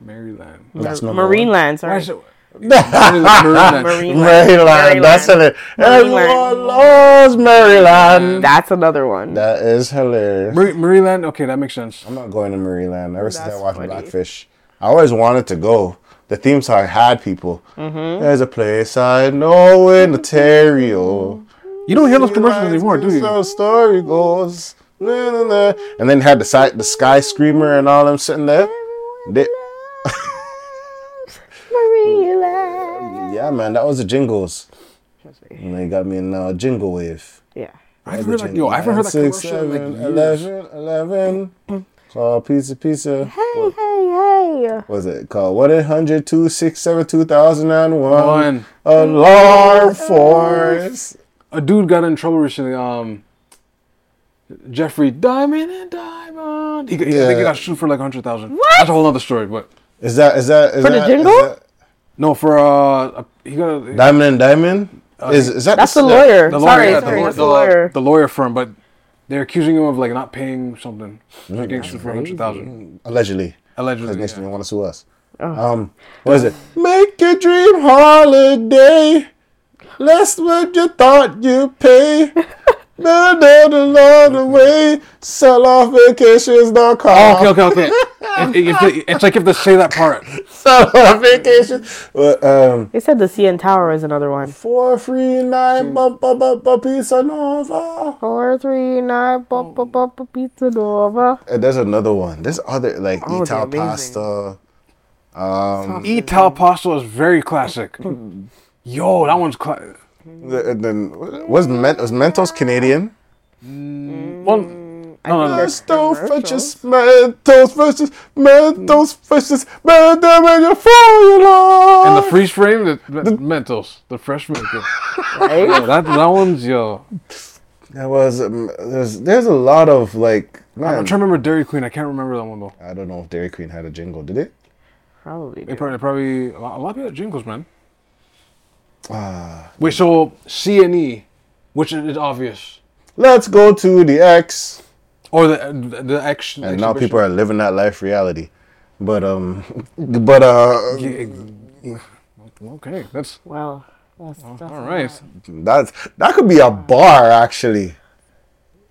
Maryland. That's Mar- number Marineland, Why sorry. Is? Maryland. Maryland. That's Maryland. it. Everyone loves Maryland. That's another one. That is hilarious. Mar- Maryland. Okay, that makes sense. I'm not going to Maryland. Ever since I watched funny. Blackfish, I always wanted to go. The theme song had people. Mm-hmm. There's a place I know in Ontario. You don't hear those commercials anymore, do you? So story goes. And then had the side, the sky screamer and all them sitting there. They- Maryland. Yeah, man, that was the jingles. And they got me in uh, jingle wave. Yeah. I've heard like yo, I haven't heard that Six, commercial in like years. 11, 11. Call pizza, pizza. Hey, hey, hey. What was it called? One eight hundred two six seven two thousand and one. One. Alarm force. A dude got in trouble recently. Um, Jeffrey Diamond and Diamond. He, got- I think he got sued for like hundred thousand. What? That's a whole other story. But Is that is that is that For the that, is jingle? That- no, for uh, a- he got a, Diamond and Diamond? Is is that That's the the lawyer. the sorry, lawyer, yeah, sorry, the, that's the the, lawyer. the lawyer firm, but they're accusing him of like not paying something. He's getting sued for hundred thousand Allegedly. allegedly. Because next yeah. thing they want to sue us. Oh. Um, what is it? Make your dream holiday. Less what you thought you pay. Build it along the way. Sell off vacations. vacations.com. Oh, okay, okay, okay. It- it- you it's like if they say that part. Sell off vacations. But, um, They said the CN Tower is another one. Four, three, nine, bump, bump, bump, bump, pizza nova. Four, three, nine, bump, bump, bump, pizza nova. And there's another one. There's other like Oh, Ital pasta. Um, Ital pasta is very classic. Yo, that one's cla- the- uh, and then was Men- was Mentos Canadian? Mm, well. Mm, no, no, no. Mentos Frenches, Mentos Frenches, Mentos Frenches, Mentos formula. And the freeze frame, the, the Mentos, the fresh Mentos. Right? Yo, that that one's yo. There was um, there's there's a lot of like I'm trying to remember Dairy Queen. I can't remember that one though. I don't know if Dairy Queen had a jingle. Did it? Probably. They probably, probably a lot, a lot of people have jingles, man. Ah, Wait, so C and E, which is obvious, let's go to the X. or the the, the X. And now people are living that life reality. But um, but uh, Okay, that's Well, that's, that's all right. that's that could be a bar actually.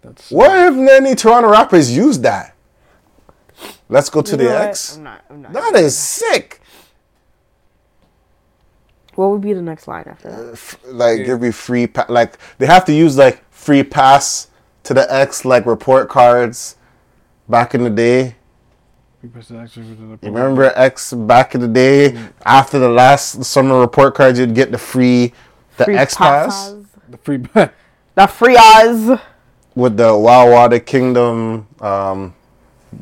That's What if any Toronto rappers use that? Let's go to You the know what? X. I'm not. I'm not. That is sick. What would be the next line after that? F- Like give me free pa- like they have to use like free pass to the X like report cards back in the day. You remember X back in the day after the last summer report cards you'd get the free the Free X pass papas. the free The free Oz. with the Wow Wow the Kingdom um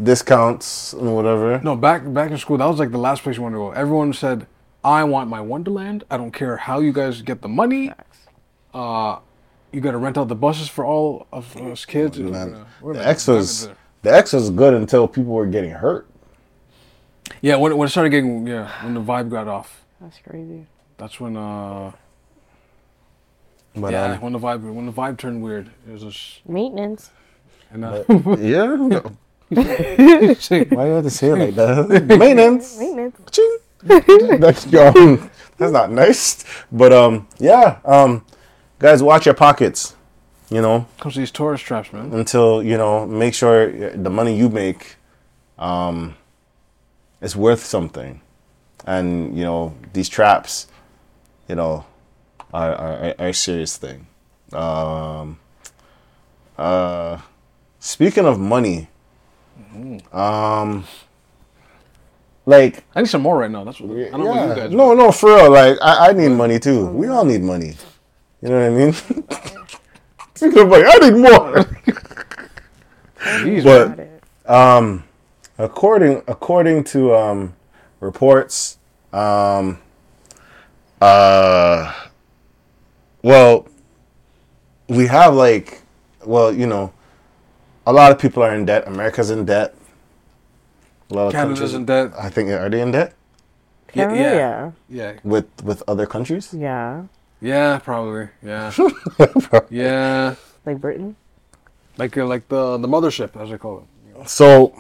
discounts and whatever. No, back back in school, that was like the last place you wanted to go. Everyone said, "I want my Wonderland. I don't care how you guys get the money. Uh, you got to rent out the buses for all of us kids." We're Man, gonna- the X dive was the X was good until people were getting hurt. Yeah, when when it started getting yeah, when the vibe got off, That's crazy. that's when uh But yeah, um, when the vibe when the vibe turned weird. It was just Maintenance. and uh, yeah. Say- Why you have to say it like that? Maintenance. Maintenance. Ching. that's um, that's not nice. But um, yeah. Um, guys, watch your pockets. You know, comes these tourist traps, man. until you know, make sure the money you make, um, is worth something, and you know these traps, you know, are are, are a serious thing. Um, uh, speaking of money, um, like I need some more right now. That's what I don't know about you guys. no, no, for real. Like I, I need money too. We all need money. You know what I mean? Speaking of money, I need more. Jeez, but um, according according to um reports, um, uh, well, we have like, well, you know, a lot of people are in debt. America's in debt. A lot of Canada's countries- in debt. I think they're they in debt Yeah, Yeah. yeah, Yeah. yeah, with with other countries? Yeah. yeah, probably, yeah, yeah. Like Britain. Like uh, like the the mothership, as they call it. So,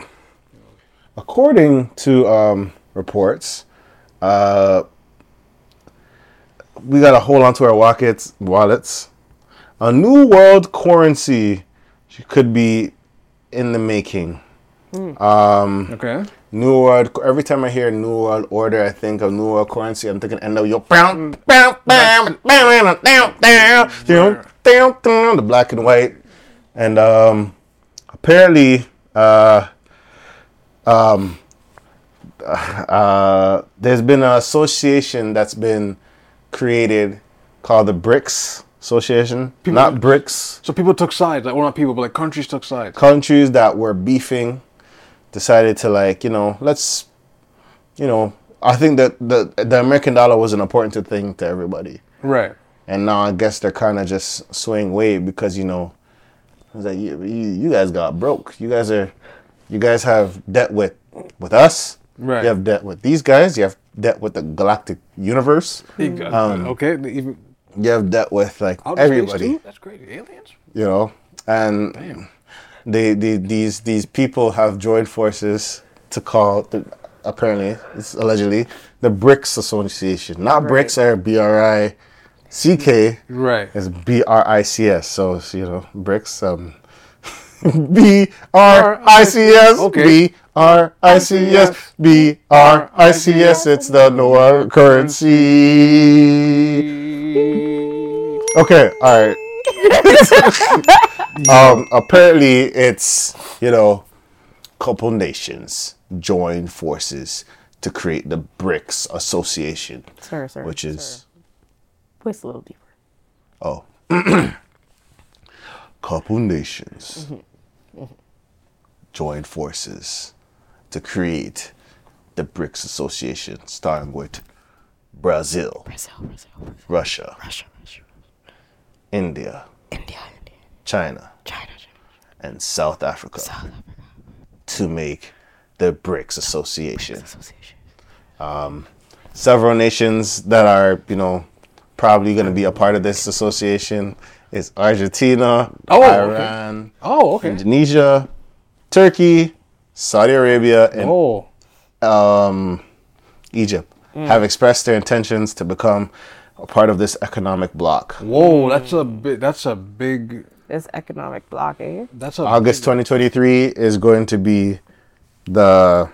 according to um, reports, uh, we gotta hold on to our wallets. Wallets. A new world currency could be in the making. Mm. Um, okay. New World. Every time I hear New World Order, I think of New World currency. I'm thinking NWO. Yo, bam, bam, the black and white, and um, apparently, uh, um, uh, there's been an association that's been created called the BRICS association, people, not BRICS. So people took sides, like well, not people, but like countries took sides. Countries that were beefing decided to like you know let's you know I think that the the American dollar was an important thing to everybody, Right. and now I guess they're kind of just swaying way because you know it's like you, you you guys got broke. You guys are you guys have debt with with us. Right. You have debt with these guys. You have debt with the galactic universe. You got- Um, okay. Even You have debt with like everybody. too? That's crazy. Aliens. you know and Damn. They, they these these people have joined forces to call the, apparently it's allegedly the BRICS Association not Right. BRICS or B R I C K Right. it's B R I C S so you know BRICS um B R I C S Okay. B R I C S B R I C S it's the Noah currency Okay, all right. um, apparently, it's you know, couple nations join forces to create the BRICS Association, Sir, sir. which is sir. Voice a little deeper. oh, couple nations join forces to create the BRICS Association, starting with Brazil, Brazil, Brazil, Brazil. Russia, Russia, Russia. India, India, India. China, China, China. and South Africa. South Africa. to make the BRICS Association. Association. Several nations that are, you know, probably going to be a part of this association is Argentina, Oh, okay. Iran, Oh, okay. Indonesia, Turkey, Saudi Arabia, and Oh, um, Egypt have expressed their intentions to become a part of this economic bloc. whoa! That's a big. That's a big This economic blockade. That's a August 2023 is going to be the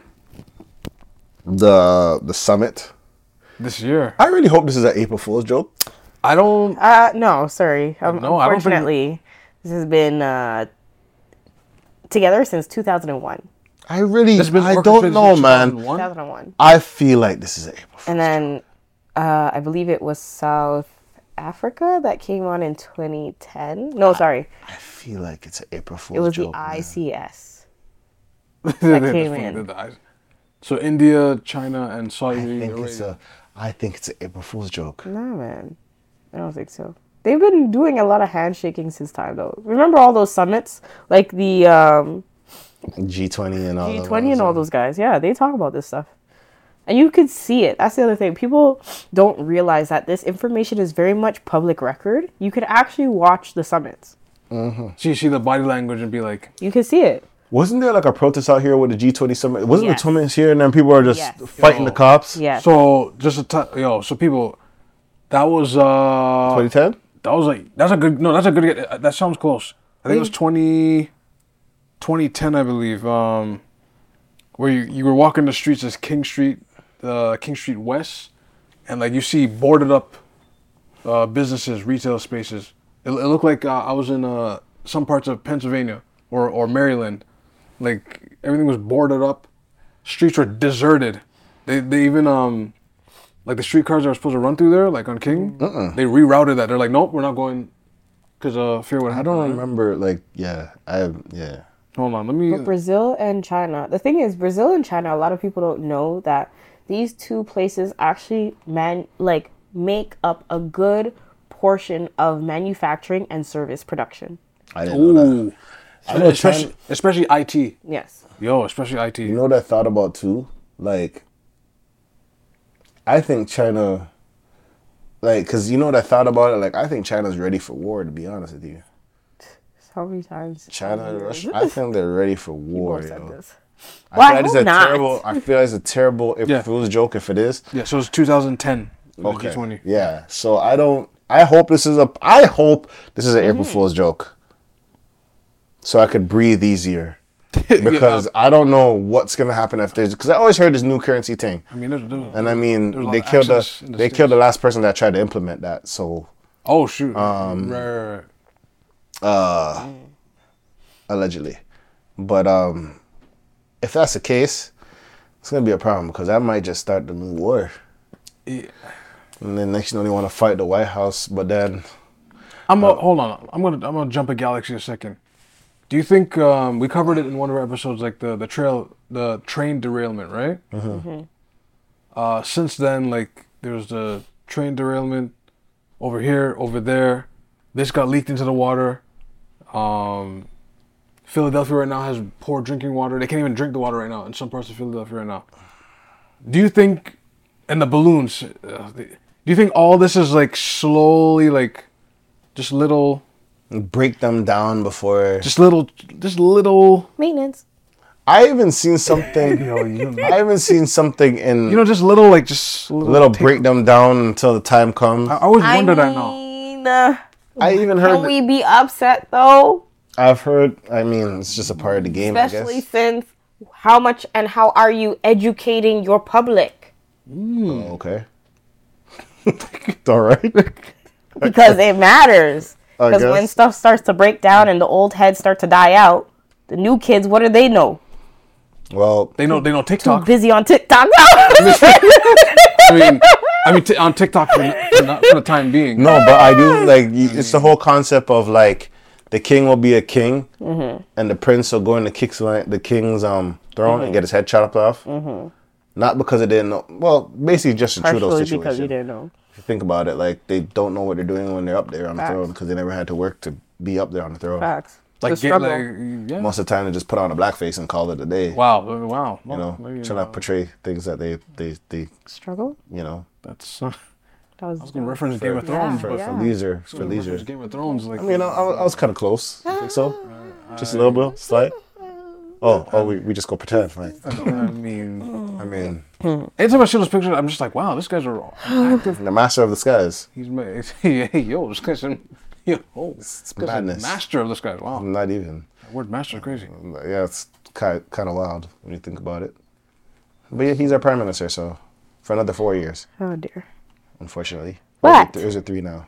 the the summit. this year. I really hope this is an April Fool's joke. I don't. Uh, no, sorry. Um, No, I don't think- unfortunately, this has been uh, together since 2001. I really, This been I don't know, man. 2001? 2001. I feel like this is an April Fool's. And then uh, I believe it was South Africa that came on in 2010. No, sorry. I feel like it's an April Fool's It was joke. the man. ICS. That came in. So India, China, and Saudi I think Arabia. it's a, I think it's an April Fool's joke. No, man. I don't think so. They've been doing a lot of handshaking since time, though. Remember all those summits? Like the um, G20 and all. G20 and all those guys. Yeah, they talk about this stuff. And you could see it. That's the other thing. People don't realize that this information is very much public record. You could actually watch the summits. So you see the body language and be like, You can see it. Wasn't there like a protest out here with the G20 summit? Wasn't Yes. the summits here and then people are just Yes. fighting Yo. the cops? Yeah. so just a t- yo. So people, that was uh, 2010? that was like that's a good no, that's a good uh, that sounds close. I think it was 20, 2010, I believe. Um, where you, you were walking the streets as King Street, uh, King Street West, and like you see boarded up uh, businesses, retail spaces. It, it looked like uh, I was in uh, some parts of Pennsylvania or or Maryland. Like everything was boarded up, streets were deserted. They they even um like the streetcars that were supposed to run through there, like on King, they rerouted that. They're like, nope, we're not going because uh fear what I don't remember, like, yeah. I, have yeah. Hold on, let me. But Brazil and China. The thing is, Brazil and China. A lot of people don't know that these two places actually man like make up a good portion of manufacturing and service production. I didn't know that. I know especially China- especially IT. Yes. Yo, especially IT. You know what I thought about too? Like, I think China, like, because you know what I thought about it? Like, I think China's ready for war, to be honest with you. How many times? China and Russia, I think they're ready for war, People said yo. this. I Well, feel I like it's a not. terrible, I feel like it's a terrible, if Yeah. it was a joke, if it is. yeah, so it's 2010. the Okay. G20. Yeah. So I don't, I hope this is a, I hope this is an April Mm-hmm. Fool's joke. So I could breathe easier. Because I don't know what's going to happen if there's, because I always heard this new currency thing. I mean, there's, there's, And I mean, There's a lot they killed the, the they States. killed the last person that tried to implement that. So oh shoot, um, right, right, right. allegedly, but um, if that's the case, it's gonna be a problem because that might just start the new war. Yeah. And then next, you know, they want to fight the White House, but then I'm a, hold on. I'm gonna I'm gonna jump a galaxy a second. Do you think um, we covered it in one of our episodes, like the the trail the train derailment, right? Uh, since then, like there's the train derailment over here, over there. This got leaked into the water. Um, Philadelphia right now has poor drinking water. They can't even drink the water right now in some parts of Philadelphia right now. Do you think, and the balloons, uh, do you think all this is like slowly, like, just little, break them down before. just little, just little, Maintenance. I even seen something. I even seen something in you know, just little, like, just little, little break them down until the time comes. I always I wonder that now. uh, I even heard. can we be upset though? I've heard. I mean, it's just a part of the game. Especially I guess. since how much and how are you educating your public? Oh, okay. All right. Because it matters. Because when stuff starts to break down and the old heads start to die out, the new kids, what do they know? Well, They know, they know TikTok. Too TikTok. busy on TikTok. I mean, I mean, t- on TikTok for, for, not, for the time being. No, but I do like it's the whole concept of like the king will be a king, and the prince will go in the king's the king's um throne and get his head chopped off. Not because it didn't know. Well, basically just a Trudeau Partially situation. because you didn't know. If you think about it, like they don't know what they're doing when they're up there on the throne because they never had to work to be up there on the throne. Facts. like, get, like, yeah. Most of the time, they just put on a blackface and call it a day. Wow, wow. You know, Maybe, trying to portray things that they they they struggle. you know That's. Uh, That was, I was gonna reference Game of Thrones. for, but Yeah. for leisure for leisure. Game of Thrones. Like, I mean, I, I was, kind of close. I think so. Uh, just a little bit, slight. Oh, oh, we, we just go pretend, right? I mean, I mean, hmm. anytime I see those pictures, I'm just like, wow, this guy's a active. the master of the skies. He's made. Hey, hey, yo, this guy's in, Yeah. Oh, It's Guys are madness. master of the skies. Wow. Not even. That word master is crazy. Yeah, it's kind kind of wild when you think about it. But yeah, he's our prime minister, so for another four years, Oh dear. Unfortunately. What? There's a three now.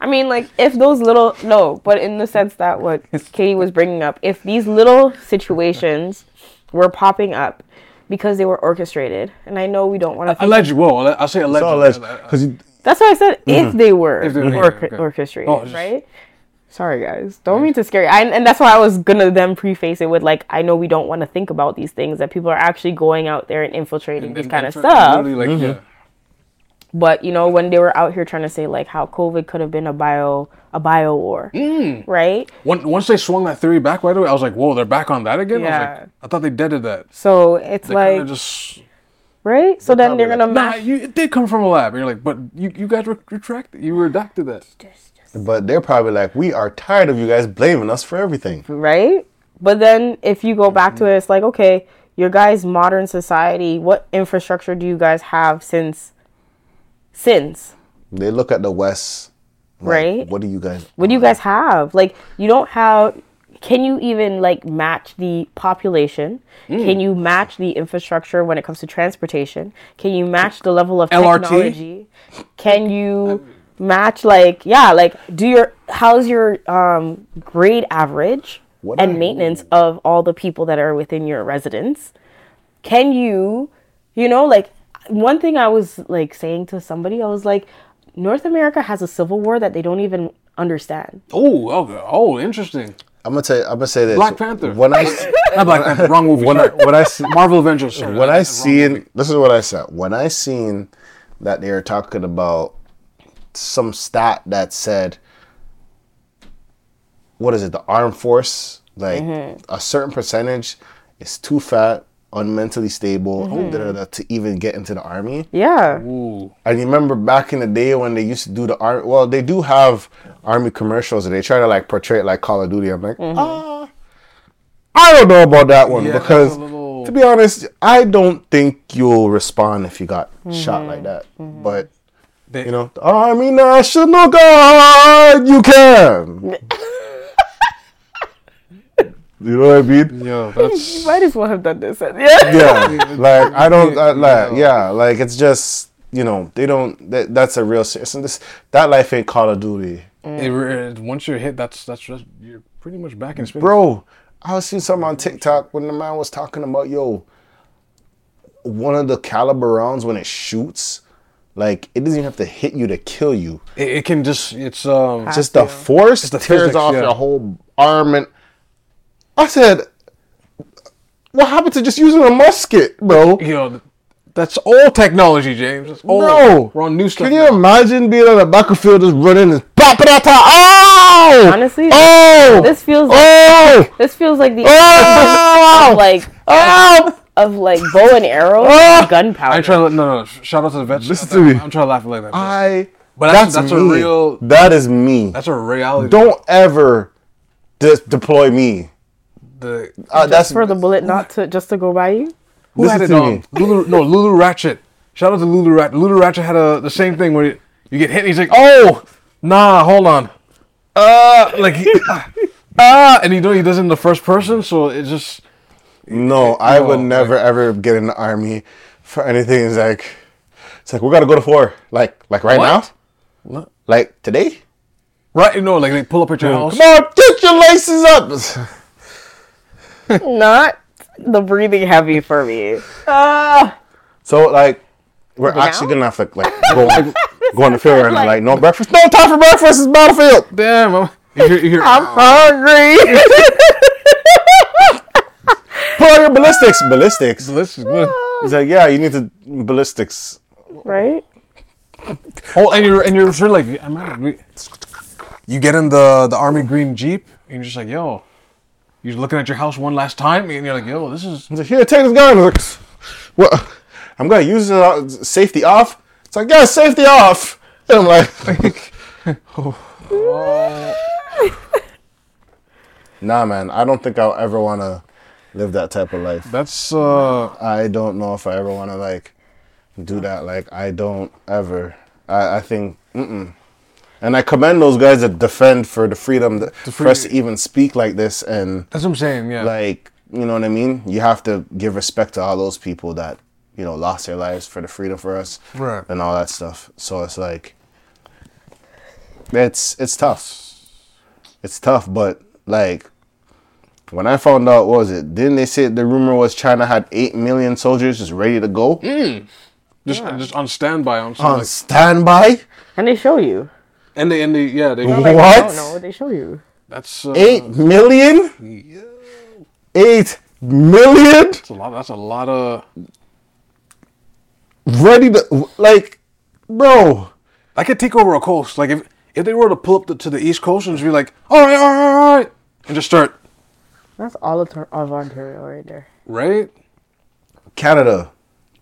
I mean, like, if those little no, but in the sense that what Katie was bringing up, if these little situations were popping up because they were orchestrated, and I know we don't want to. Alleged. Whoa. I'll say alleged. Alleged uh, uh, because That's why I said if mm-hmm. they were If they were, orc- okay. orchestrated, Oh, just- right? Sorry, guys. Don't mean to scare you. I, and that's why I was gonna then preface it with like, I know we don't want to think about these things that people are actually going out there and infiltrating this kind of stuff. Literally, like, mm-hmm. yeah. But you know, when they were out here trying to say like how COVID could have been a bio a bio war, Mm. right? Once once they swung that theory back, by the way, I was like, whoa, they're back on that again. I was Yeah. like, I thought they deaded that. So it's They like just. right. So then they're gonna Nah, you, it did come from a lab. And you're like, but you, you guys re- retracted. You redacted that. But they're probably like, we are tired of you guys blaming us for everything. right? But then if you go back to it, it's like, okay, your guys' modern society, what infrastructure do you guys have since since? They look at the West, like, Right. What do you guys? What do you guys have? Like you don't have can you even like match the population? Can you match the infrastructure when it comes to transportation? Can you match the level of LRT? technology? Can you match like yeah, like do your how's your um grade average What and I- maintenance of all the people that are within your residence? Can you you know like one thing I was like saying to somebody, I was like North America has a civil war that they don't even understand. Oh, okay. Oh, interesting. I'm gonna tell. You, I'm gonna say this. Black Panther. When I s- Not Black Panther. Wrong movie. when I sorry. when I s- Marvel Avengers. Sorry. when I That's the wrong movie. seen this is what I said. When I seen that they were talking about some stat that said, what is it? The armed force, like mm-hmm. a certain percentage, is too fat, unmentally stable, oh, da, da, mm-hmm. da, to even get into the army. Yeah. Ooh. And you remember back in the day when they used to do the army. Well, they do have army commercials, and they try to like portray it like Call of Duty. I'm like, mm-hmm. ah, I don't know about that one Yeah, because, little- to be honest, I don't think you'll respond if you got shot like that. Mm-hmm. But They- you know, the Army National Guard, you can. you know what I mean? Yeah, that's. Might as well have done this. Yeah. yeah like i don't I, like yeah like it's just you know they don't that, that's a real serious and this that life ain't call of duty It, re- once you're hit, that's that's just you're pretty much back in space. bro i was seeing something on tiktok when the man was talking about yo one of the caliber rounds when it shoots like it doesn't even have to hit you to kill you It, it can just. It's um. just the force the tears physics, off yeah. your whole arm and i said what happened to just using a musket bro You know, that's all technology, James. That's all. No. We're on new stuff. Can you now. imagine being on the battlefield just running and pop it out? Oh! Honestly, oh! this feels like oh! this feels like the Oh! of like oh! of like bow and arrow, Ah! gunpowder. I'm trying to let- no no. Shout out to the vets. Listen to me. I'm trying to laugh like that. I. But that's that's- that's a real- That is me. that's a reality. Don't ever dis- deploy me. The, Uh, that's for the bullet not to just to go by you. who had it Listen to on? me. Lulu, no, Lulu Ratchet. Shout out to Lulu Ratchet. Lulu Ratchet had a, the same thing where you, you get hit and he's like, oh, nah, hold on. Uh, like, he, ah, and you know he does it in the first person, so it just, No, I No, would never ever get in the army for anything. It's like, it's like we gotta go to war. Like, like right What? now. Like today. right, you know, like they pull up at your house. Come on, get your laces up. Not the breathing heavy for me. Ah, So like, we're Now? actually gonna have to like go on, go on the field and like no breakfast, no time for breakfast. It's battlefield. Damn, I'm- you hear, you hear, I'm hungry. Pull out your ballistics. Ballistics. this is good. He's like, yeah, you need to ballistics. right? Oh, and you're and you're sort of like, I'm out. We- You get in the the army green jeep, and you're just like, yo, you're looking at your house one last time, and you're like, yo, this is He's like, here, take this gun. I was like, what? I'm gonna use it. uh, Safety off. It's like, yeah, safety off. And I'm like, nah, man. I don't think I'll ever wanna live that type of life. that's uh I don't know if I ever want to like do that. Like I don't ever. I, I think mm-mm. And I commend those guys that defend for the freedom that, for us to even speak like this and That's what I'm saying. Yeah. like you know what I mean. You have to give respect to all those people that you know lost their lives for the freedom for us Right. and all that stuff. So it's like it's it's tough. It's tough, but like when I found out, what was it? Didn't they say the rumor was China had eight million soldiers just ready to go hmm. just just on standby on on something. standby? And they show you. And they and they yeah they Like, What? I don't know they show you. that's uh, Eight million? Eight million That's a lot. That's a lot of. ready to like, bro. I could take over a coast. Like if if they were to pull up to, to the east coast and just be like, all right, all right, all right, and just start That's all of, of Ontario right there. right. Canada,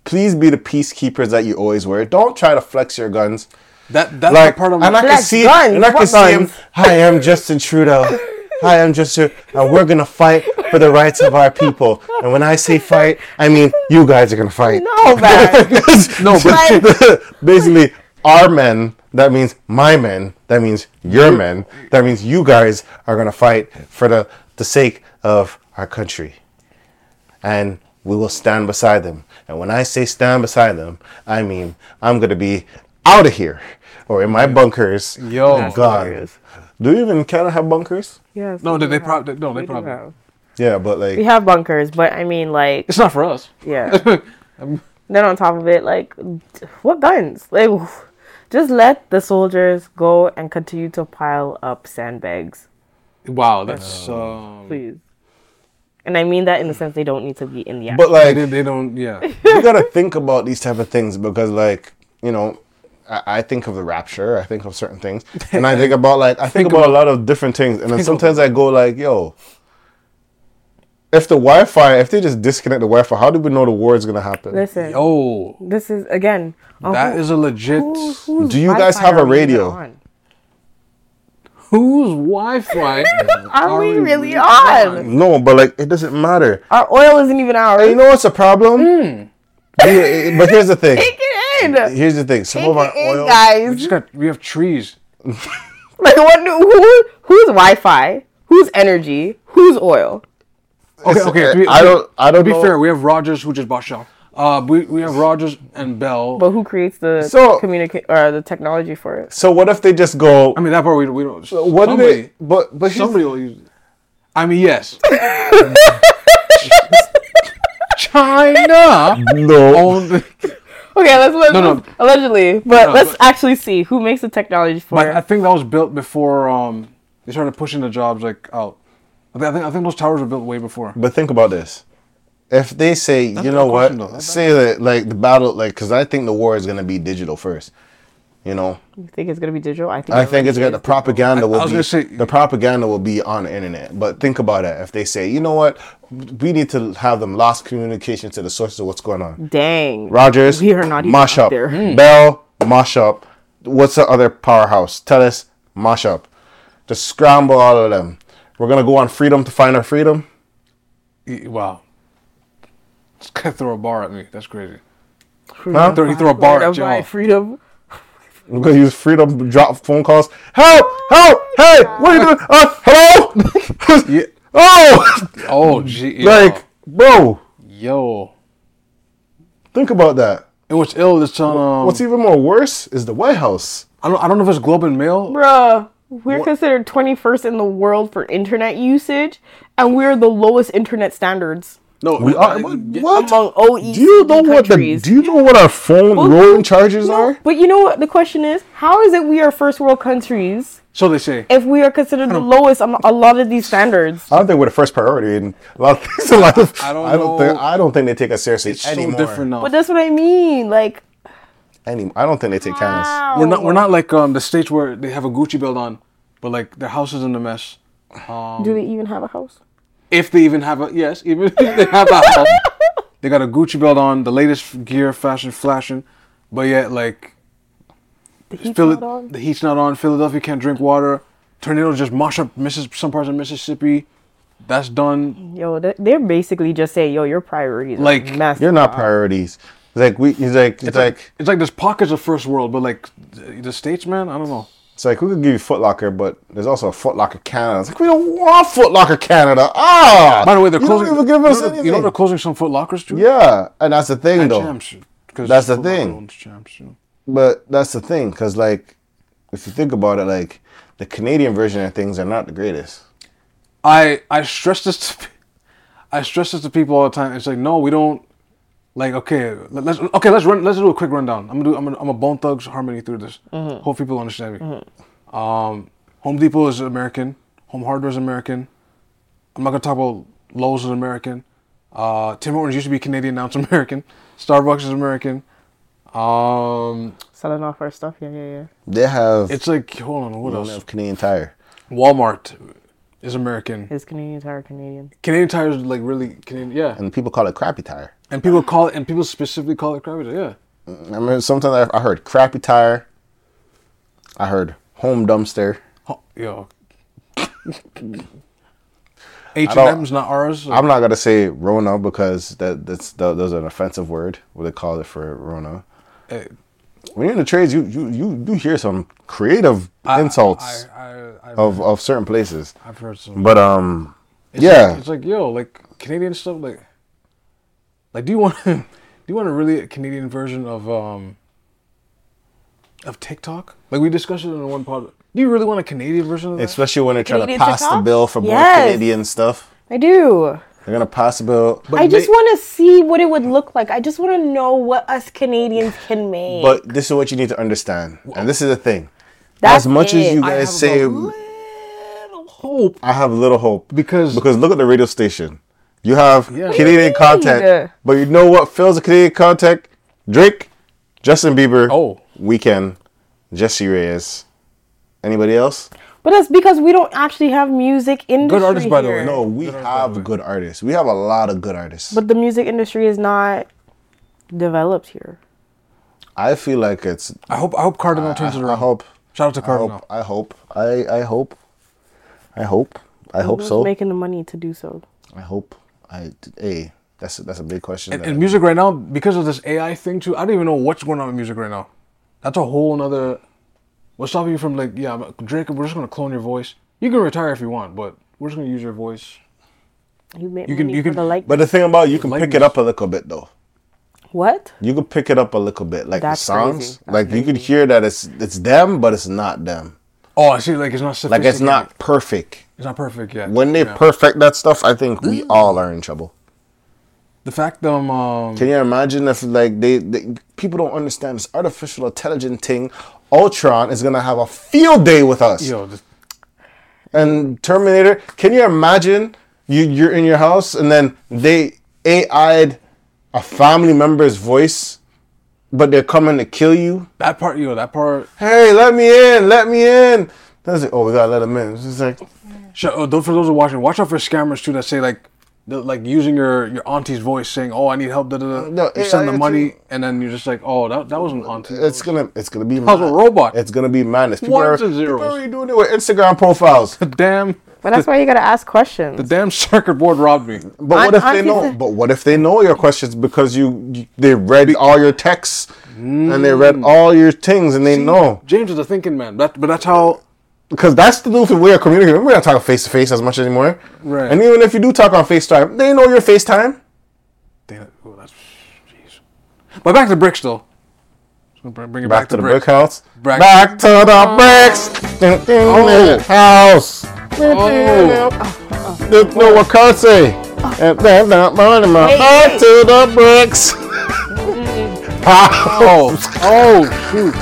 please be the peacekeepers that you always were. Don't try to flex your guns. That that's Like, the part of and I can see, guns? and I can see him. Hi, I'm Justin Trudeau. Hi, I'm Justin, and uh, we're gonna fight for the rights of our people. And when I say fight, I mean you guys are gonna fight. No, man. no, but basically, our men. That means my men. That means your men. That means you guys are gonna fight for the the sake of our country, and we will stand beside them. And when I say stand beside them, I mean I'm gonna be out of here or in my bunkers. Yo. Oh, God. Do you even Canada have bunkers? yes. No, we they, do they have- probably no, they do probably. have. Yeah, but like We have bunkers, but I mean, like, It's not for us. yeah. then on top of it, like, what guns? Like, just let the soldiers go and continue to pile up sandbags, Wow, that's um. please. And I mean that in the sense they don't need to be in the action. but like They, they don't. Yeah. you gotta think about these type of things because like you know I, I think of the rapture i think of certain things and i think about like i think, Think about, about- a lot of different things and then sometimes i go like yo if the wi-fi if they just disconnect the wi-fi how do we know the war is gonna happen Listen, Oh, this is again. uh, that who- is a legit. who- Do you guys Wi-Fi have a are we even radio? on? Whose Wi-Fi Are we we really on? on? no but like it doesn't matter Our oil isn't even ours. you know what's a problem. Yeah, but here's the thing Take it in. here's the thing some Take of our it in, oil We just got. We have trees. Like what? Who? Who's Wi-Fi? Who's energy? Who's oil? Okay, okay. to be- i don't i don't To be know. fair, we have Rogers who just bought Shaw. Uh, we we have Rogers and Bell. But who creates the So- communicate or the technology for it? so what if they just go I mean that part we, we don't. what do somebody, they but but Somebody will use. it. I mean yes. China no owned. Okay, let's let's No, no. allegedly, but No, let's but- actually see who makes the technology for But I think that was built before um they started pushing the jobs like out. I think I think, I think those towers were built way before. But think about this. If they say, you know what, question, say that like the battle, like, because I think the war is gonna be digital first. You know, You think it's gonna be digital? I think. I think it's gonna the is digital. propaganda I- I will be say- the propaganda will be on the internet. But think about it. If they say, you know what, we need to have them lost communication to the sources of what's going on. Dang. Rogers, We are not even mash out up. there. Hmm. Bell, mash up. What's the other powerhouse? Telus mash up. Just scramble all of them. We're gonna go on freedom to find our freedom. Wow. This guy throw a bar at me. That's crazy. Huh? Throw, he throw a bar at you. by freedom. We're gonna use freedom to drop phone calls. Help! Help! Hey! What are you doing? Uh, hello? Yeah. oh! Oh, gee. like, bro, yo. think about that. And what's ill is on. Um, What's even more worse is the White House. I don't. I don't know if it's Globe and Mail. Bruh, we're considered 21st in the world for internet usage, and we're the lowest internet standards No, We are. uh, What? what? among OECD Do you know what the? countries. Do you know what our phone roaming charges No, are? But you know what the question is? How is it we are first world countries So they say. if we are considered the lowest on a lot of these standards? I don't think we're the first priority in a lot of things in life. I don't I don't think. I don't think they take us seriously It's anymore. so different now. But that's what I mean. Like, Any, I don't think they take kindness. We're not. We're not like um the states where they have a Gucci belt on, but like their house is in a mess. Um, do they even have a house? If they even have a yes, even if they have a house, they got a Gucci belt on, the latest gear, fashion, flashing, but yet like The heat's Phil- not on? the heat's not on. Philadelphia can't drink water. Tornadoes just mash up Missis- some parts of Mississippi. That's done. Yo, they- they're basically just saying, yo, your priorities Like, are messed You're not up. priorities. It's like we. He's like. It's, like. It's like there's pockets of first world, but like the, the states, man, I don't know. It's like we could give you Foot Locker, but there's also a Foot Locker Canada. It's like we don't want Foot Locker Canada. Ah. By the way, they're closing. you. Don't even give us you, know, anything. you know they're closing some Foot Lockers too. yeah, and that's the thing And though. Champs, That's the Foot thing. Champs, too. But that's the thing, because like, if you think about it, like the Canadian version of things are not the greatest. I I stress this to I stress this to people all the time. It's like no, we don't like okay. let- Let's okay. Let's run. Let's do a quick rundown. I'm gonna do. I'm gonna, I'm a Bone Thugs harmony through this. Hope people understand me. Um, Home Depot is American. Home Hardware is American. I'm not gonna talk about Lowe's is American. Uh, Tim Hortons used to be Canadian. Now it's American. Starbucks is American. Um, Selling off our stuff. Yeah, yeah, yeah. They have it's like hold on. What they else? have Canadian Tire. Walmart is American. Is Canadian Tire Canadian. Canadian Tire is like really Canadian. Yeah. and people call it crappy tire. And people call it, and people specifically call it crappy. Yeah. I remember sometimes I, I heard crappy tire. I heard home dumpster. Oh, yo. H and M's not ours. I'm not gonna say Rona because that that's that, that's an offensive word. What they call it for Rona. Eh, When you're in the trades, you you you do hear some creative I- insults I, I, I, of of certain places. I've heard some. But um, It's yeah, like, it's like yo, like Canadian stuff. Like, like do you want do you want a really Canadian version of um of TikTok? Like we discussed it in one part. Do you really want a Canadian version of that? especially when they're trying Canadian to pass the bill for more Yes. Canadian stuff. I do. They're gonna pass the bill. But I just they- want to see what it would look like. I just want to know what us Canadians can make. But this is what you need to understand, and this is the thing. That's as much as it. you I have guys say, a little hope I have little hope because because look at the radio station. You have Yeah. Canadian What do you content, uh? but you know what fills the Canadian content? Drake, Justin Bieber, Oh. Weeknd, Jessie Reyez. Anybody else? But that's because we don't actually have music industry. Good artists, by the way. No, we Good artists, by the way. have good artists. We have a lot of good artists. But the music industry is not developed here. I feel like it's. I hope I hope Kardinal turns it I, around. I hope. Shout out to I Kardinal. hope. I hope. I I hope. I hope. I hope so. Making the money to do so. I hope. I. Hey, that's that's a big question. And, and music right now, because of this AI thing too, I don't even know what's going on with music right now. That's a whole nother. What's stopping you from like, yeah, I'm- Drake? We're just gonna clone your voice. You can retire if you want, but we're just gonna use your voice. You You can- you can- the like. But the thing about it, you can pick it up a little bit though. what? You can pick it up a little bit, like That's the songs. crazy. That's like you could crazy. hear that it's it's them, but it's not them. Oh, I see. Like it's not Like it's not perfect. It's not perfect yet. When they Yeah. perfect that stuff, I think we all are in trouble. the fact that um, um Can you imagine if like they, they people don't understand this artificial intelligence thing? Ultron is gonna have a field day with us. yo, this, and Terminator. Can you imagine you you're in your house and then they AI'd a family member's voice, but they're coming to kill you? that part, yo, that part. Hey, let me in, let me in. That's it. Oh, we gotta let them in. It's like Sh- oh, those for those who are watching, watch out for scammers too that say like, like using your your auntie's voice, saying, "Oh, I need help." Da, da, da. No, you send the too. money, and then you're just like, "Oh, that that wasn't auntie." it's gonna it's gonna be was a robot. It's gonna be madness. People Ones are, and zeros. people are already doing it with Instagram profiles. damn But that's why you gotta ask questions. the damn circuit board robbed me. But what Aunt- if they aunties know? are- But what if they know your questions because you, you they read all your texts and they Mm. read all your things and they know James is a thinking man. That, but that's how. because that's the new way of communicating. We're not talking face to face as much anymore. Right. And even if you do talk on FaceTime, they know your FaceTime. Damn, oh, that's. Jeez. But back to the BRICS though. Just bring- Bring it Back, back, to the brick. brick house. Back- Back, to the bricks. Dun, dun, Oh. House. Oh. There's no what can't say. And then that money, my Wait, back wait. to the bricks. Oh, oh, shoot.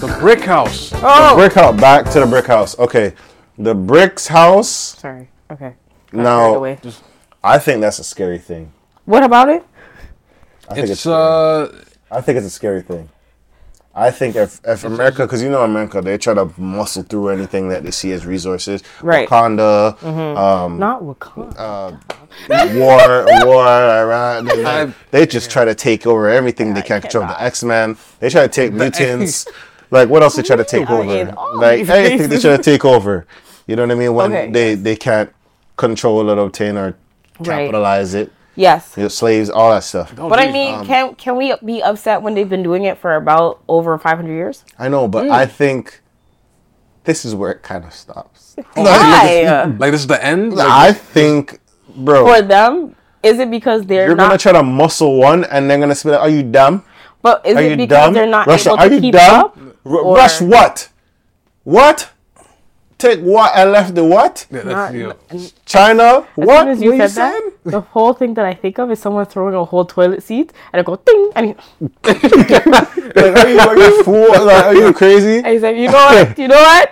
The brick house. oh, Brick house. Back to the brick house. Okay. The bricks house. sorry. Okay. Now, Away. I think that's a scary thing. What about it? I think it's, It's scary. uh, I think it's a scary thing. I think if, if America, because you know America, they try to muscle through anything that they see as resources. Right. Wakanda, um, Not Wakanda. uh, war, war, Iran. They, I- they just try to take over everything they can't control. The. X Men. They try to take mutants. like what else they try to take are over? Like anything they try to take over. You know what I mean? When Okay, they they can't control it, obtain or Right. capitalize it. Yes. You know, slaves, all that stuff. oh, But I geez. mean, can can we be upset when they've been doing it for about over 500 years? I know, Mm. but I think this is where it kind of stops. Why? Like this is the end. Like, I think, bro, For them, is it because they're you're not? gonna try to muscle one, and they're gonna say, "Are you dumb? but is Are it you because dumb? they're not Russia, able are to you keep dumb? up? R- or- Rush what? What? Take what and left the what? yeah, that's, Not- you know, as China? What? soon as you What said you that, the whole thing that I think of is someone throwing a whole toilet seat and it go ding, and he, Like, are you, are you fool? Like, are you crazy? and he said, "You know what? You know what?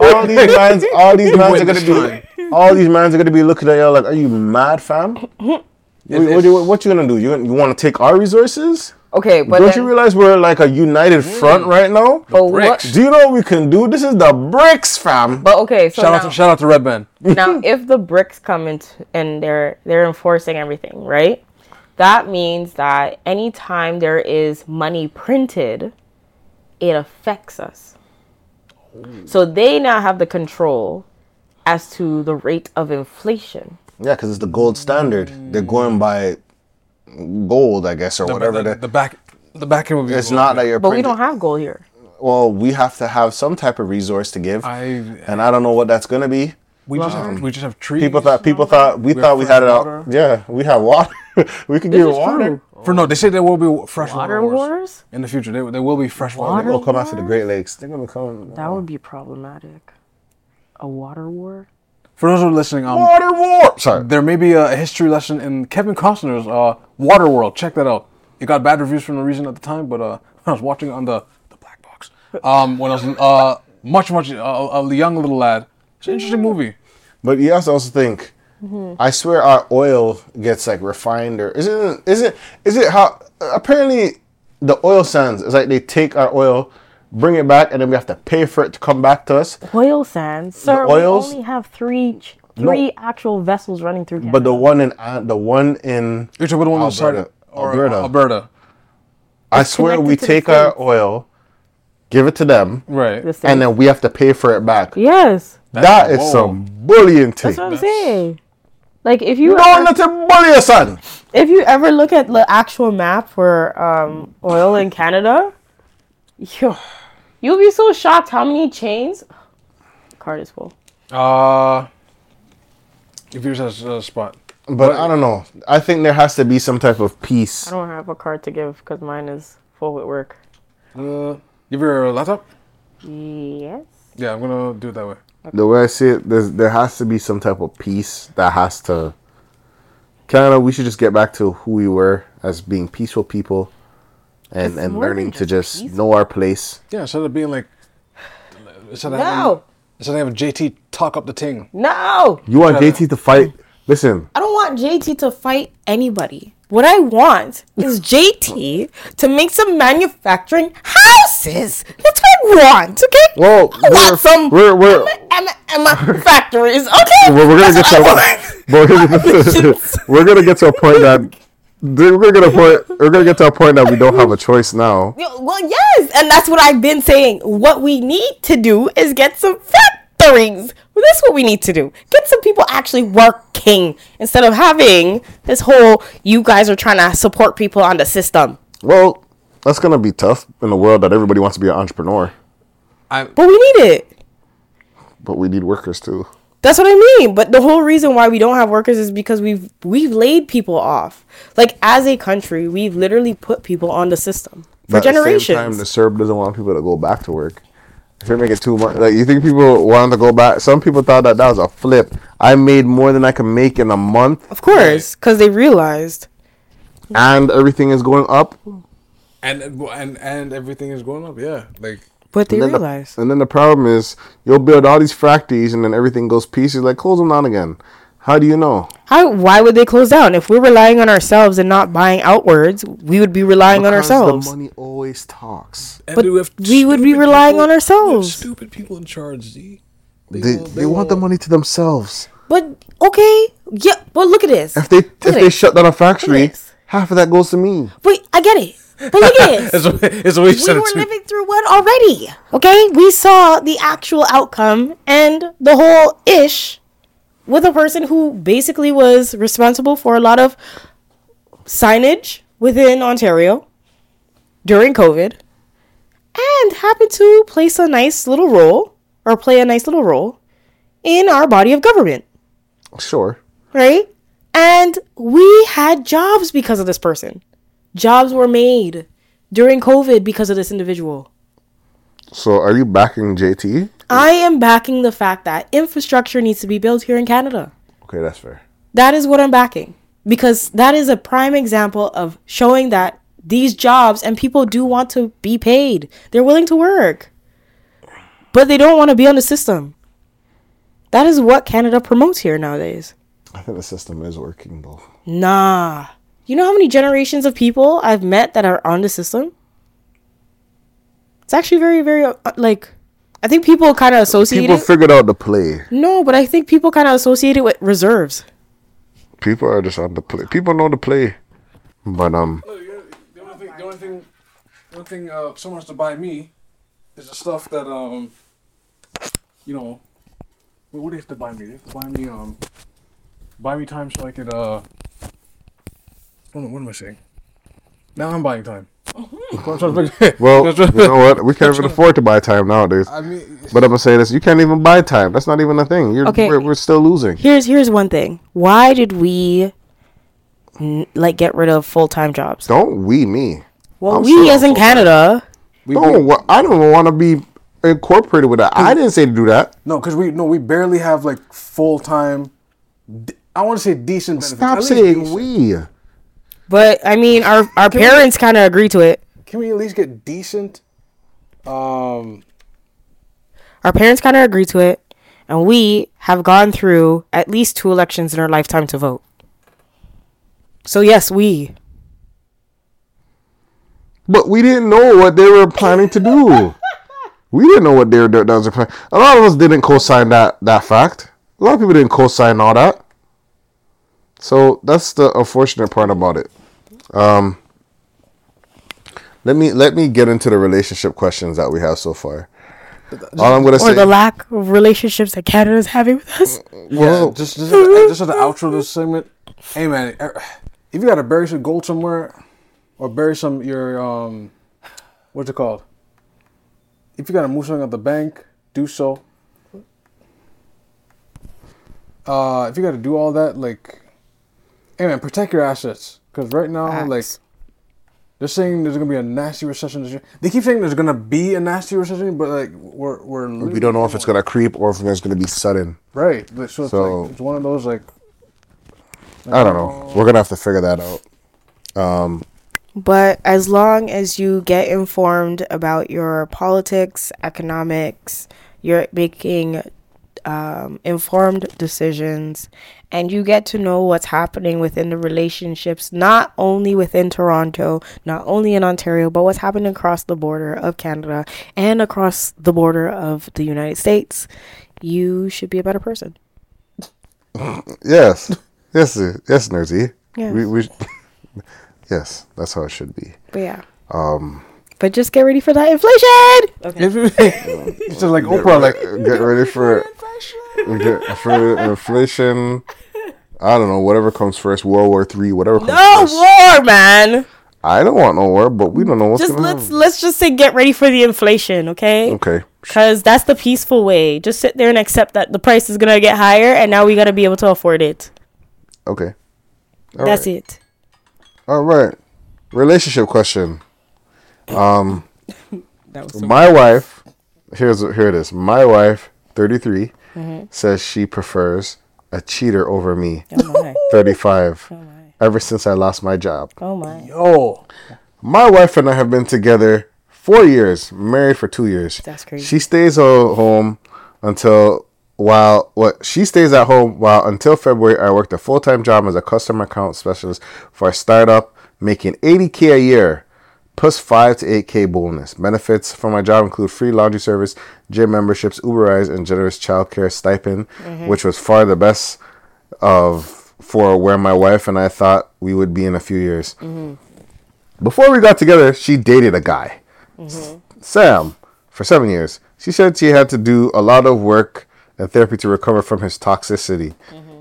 All these mans, all these mans are gonna Witness be, all these mans are gonna be looking at you like, are you mad, fam? what, what, you- what you gonna do? You you want to take our resources? Okay, but Don't then, you realize we're like a united mm. front right now? but BRICS. what? Do you know what we can do? This is the BRICS, fam. But okay, so shout now, out to shout out to Red Band. now if the BRICS come into and they're they're enforcing everything, right? That means that anytime there is money printed, it affects us. So they now have the control as to the rate of inflation. Yeah, because it's the gold standard. They're going by gold, I guess, or whatever. the, the, the back the back end will be. it's not that you're. But we don't have gold here. Well, we have to have some type of resource to give, I and I don't know what that's gonna be. we just have we just have trees. People thought people thought we We thought we had it fresh out. Yeah, we have water. we could give is water. true. For no, they say there will be fresh Water water, wars? in the future. There, there will be fresh water. Water? They'll come after the Great Lakes. They're gonna come. That would be problematic. A water war? For those who are listening, um, Water war. Sorry. there may be a, a history lesson in Kevin Costner's uh, Waterworld. Check that out. It got bad reviews for no reason at the time, but uh, I was watching it on the, the black box, um, when I was uh, much much uh, a young little lad, it's an interesting movie. But you also also think. I swear our oil gets like refined or isn't isn't is it how apparently the oil sands is like they take our oil, bring it back, and then we have to pay for it to come back to us. Oil sands? Sir, oils? we only have three ch- three actual vessels running through Canada. But the one in uh, the one in You're talking about the one on the side Alberta. or, Alberta. Alberta. I swear we connected to the take our States. oil, give it to them, Right. The and then we have to pay for it back. yes, That is whoa. some bullying thing. that's what I'm saying. Like if you No, ever, not to bully your son. if you ever look at the actual map for um, oil in Canada, yo, you'll be so shocked how many chains. Card is full. Uh, if yours has a spot. But I don't know. I think there has to be some type of peace. I don't have a card to give because mine is full with work. Uh, give your laptop. Yes. Yeah, I'm gonna do it that way. The way I see it, there's, there has to be some type of peace that has to. Canada, we should just get back to who we were as being peaceful people, and It's and learning than to just just peaceful. know our place. Yeah, instead of being like, instead of having, No, instead of having JT talk up the thing. no. You want Yeah. JT to fight? Listen, I don't want JT to fight anybody. What I want is JT to make some manufacturing houses. That's what I want, okay? well, I we're want some we're we're, Emma, Emma factories, okay? we're, we're gonna get to what a, I we're we're gonna get to a point that we're gonna get a point. We're gonna get to a point that we don't have a choice now. Well, yes, and that's what I've been saying. What we need to do is get some factories. Well, that's what we need to do. Get some people actually working instead of having this whole you guys are trying to support people on the system. Well, that's gonna be tough in a world that everybody wants to be an entrepreneur, I But we need it. but we need workers too. That's what I mean. But the whole reason why we don't have workers is because we've we've laid people off. Like as a country, we've literally put people on the system for But at the same generations. time, the CERB doesn't want people to go back to work. If you're making too much, like you think people want to go back. Some people thought that that was a flip. I made more than I can make in a month, of course, because they realized. and everything is going up. and and and everything is going up. Yeah, like But they And then, the, and then the problem is you'll build all these factories and then everything goes pieces. Like close them down again. How do you know? How? Why would they close down? If we're relying on ourselves and not buying outwards, we would be relying on ourselves. The money always talks. and But we we would be relying people- on we have ourselves. Stupid people in charge. Z. They, will- they, want the money to themselves. But okay, yeah. But look at this. If they if they it. shut down a factory, half of that goes to me. Wait, I get it. But look at this. It's, it's a way you we were it too. living through one already. Okay, we saw the actual outcome and the whole ish with a person who basically was responsible for a lot of signage within Ontario during COVID. and happened to place a nice little role or play a nice little role in our body of government, Sure. right? And we had jobs because of this person. Jobs were made during COVID because of this individual. So are you backing JT? I am backing the fact that infrastructure needs to be built here in Canada. Okay, that's fair. That is what I'm backing because that is a prime example of showing that these jobs and people do want to be paid. They're willing to work, but they don't want to be on the system. That is what Canada promotes here nowadays. I think the system is working though. Nah. You know how many generations of people I've met that are on the system? It's actually very, very, uh, like, I think people kind of associate People it. figured out the play. no, but I think people kind of associate it with reserves. People are just on the play. People know the play. But um The only thing, the only thing, the only thing uh, someone has to buy me is the stuff that um, you know, what, what do they have to buy me? They have to buy me um, buy me time so I could uh, what, am- what am I saying? Now I'm buying time. I'm trying to figure- well, you know what? We can't even afford to buy time nowadays. I mean, But I'm gonna say this: you can't even buy time. That's not even a thing. You're, Okay. we're, we're still losing. Here's here's one thing. Why did we n- like get rid of full time jobs? Don't we me? Well, I'm we as in. Canada. we, No, we, what- I don't want to be incorporated with that. I didn't say to do that. no, because we no, we barely have like full time. I want to say decent. Benefits. Stop saying decent. we. But I mean, our our Can parents kind of agree to it. Can we at least get decent? Um, Our parents kind of agree to it, and we have gone through at least two elections in our lifetime to vote. So yes, we. But we didn't know what they were planning to do. we didn't know what they were doing. That was a. A lot of us didn't co-sign that that fact. A lot of people didn't co-sign all that. So that's the unfortunate part about it. Um, let me let me get into the relationship questions that we have so far. All I'm gonna Or say. the lack of relationships that Canada is having with us. well, yeah, just just at the, just at the outro of this segment. Hey man, er, if you gotta bury some gold somewhere, or bury some your um, what's it called? If you gotta move something at the bank, do so. Uh, if you gotta do all that, like, hey man, protect your assets, because right now, like, they're saying there's gonna be a nasty recession this year. They keep saying there's gonna be a nasty recession, but like, we're we're we don't know if it's gonna creep or if it's gonna be sudden. right. But so it's So- like it's one of those like I don't know. We're gonna have to figure that out. Um, but as long as you get informed about your politics, economics, you're making um, informed decisions, and you get to know what's happening within the relationships, not only within Toronto, not only in Ontario, but what's happening across the border of Canada and across the border of the United States, you should be a better person. Yes, yes, yes, Nerdy. Yes. We, we, yes, that's how it should be. But yeah. Um. But just get ready for that inflation. Okay. it's just like Oprah, like Get ready for get, for inflation. I don't know. Whatever comes first, World War Three, whatever comes No first. war, man. I don't want no war, but we don't know what's Just let's happen. let's just say get ready for the inflation, okay? Okay, Because that's the peaceful way. Just sit there and accept that the price is gonna get higher, and now we gotta be able to afford it. okay. All that's right. it. All right. Relationship question. Um, That was my wife. Here's here it is. My wife, 33, Mm-hmm. says she prefers a cheater over me. oh my, 35. oh my, Ever since I lost my job. oh my. yo, My wife and I have been together four years, married for two years. That's crazy. She stays ho- home until while what she stays at home while until February I worked a full time job as a customer account specialist for a startup, making 80k a year, plus five to eight k bonus. Benefits from my job include free laundry service, gym memberships, Uber rides, and generous childcare stipend, mm-hmm. which was far the best of for where my wife and I thought we would be in a few years. Mm-hmm. Before we got together, she dated a guy, S- mm-hmm. Sam, for seven years. She said she had to do a lot of work and therapy to recover from his toxicity.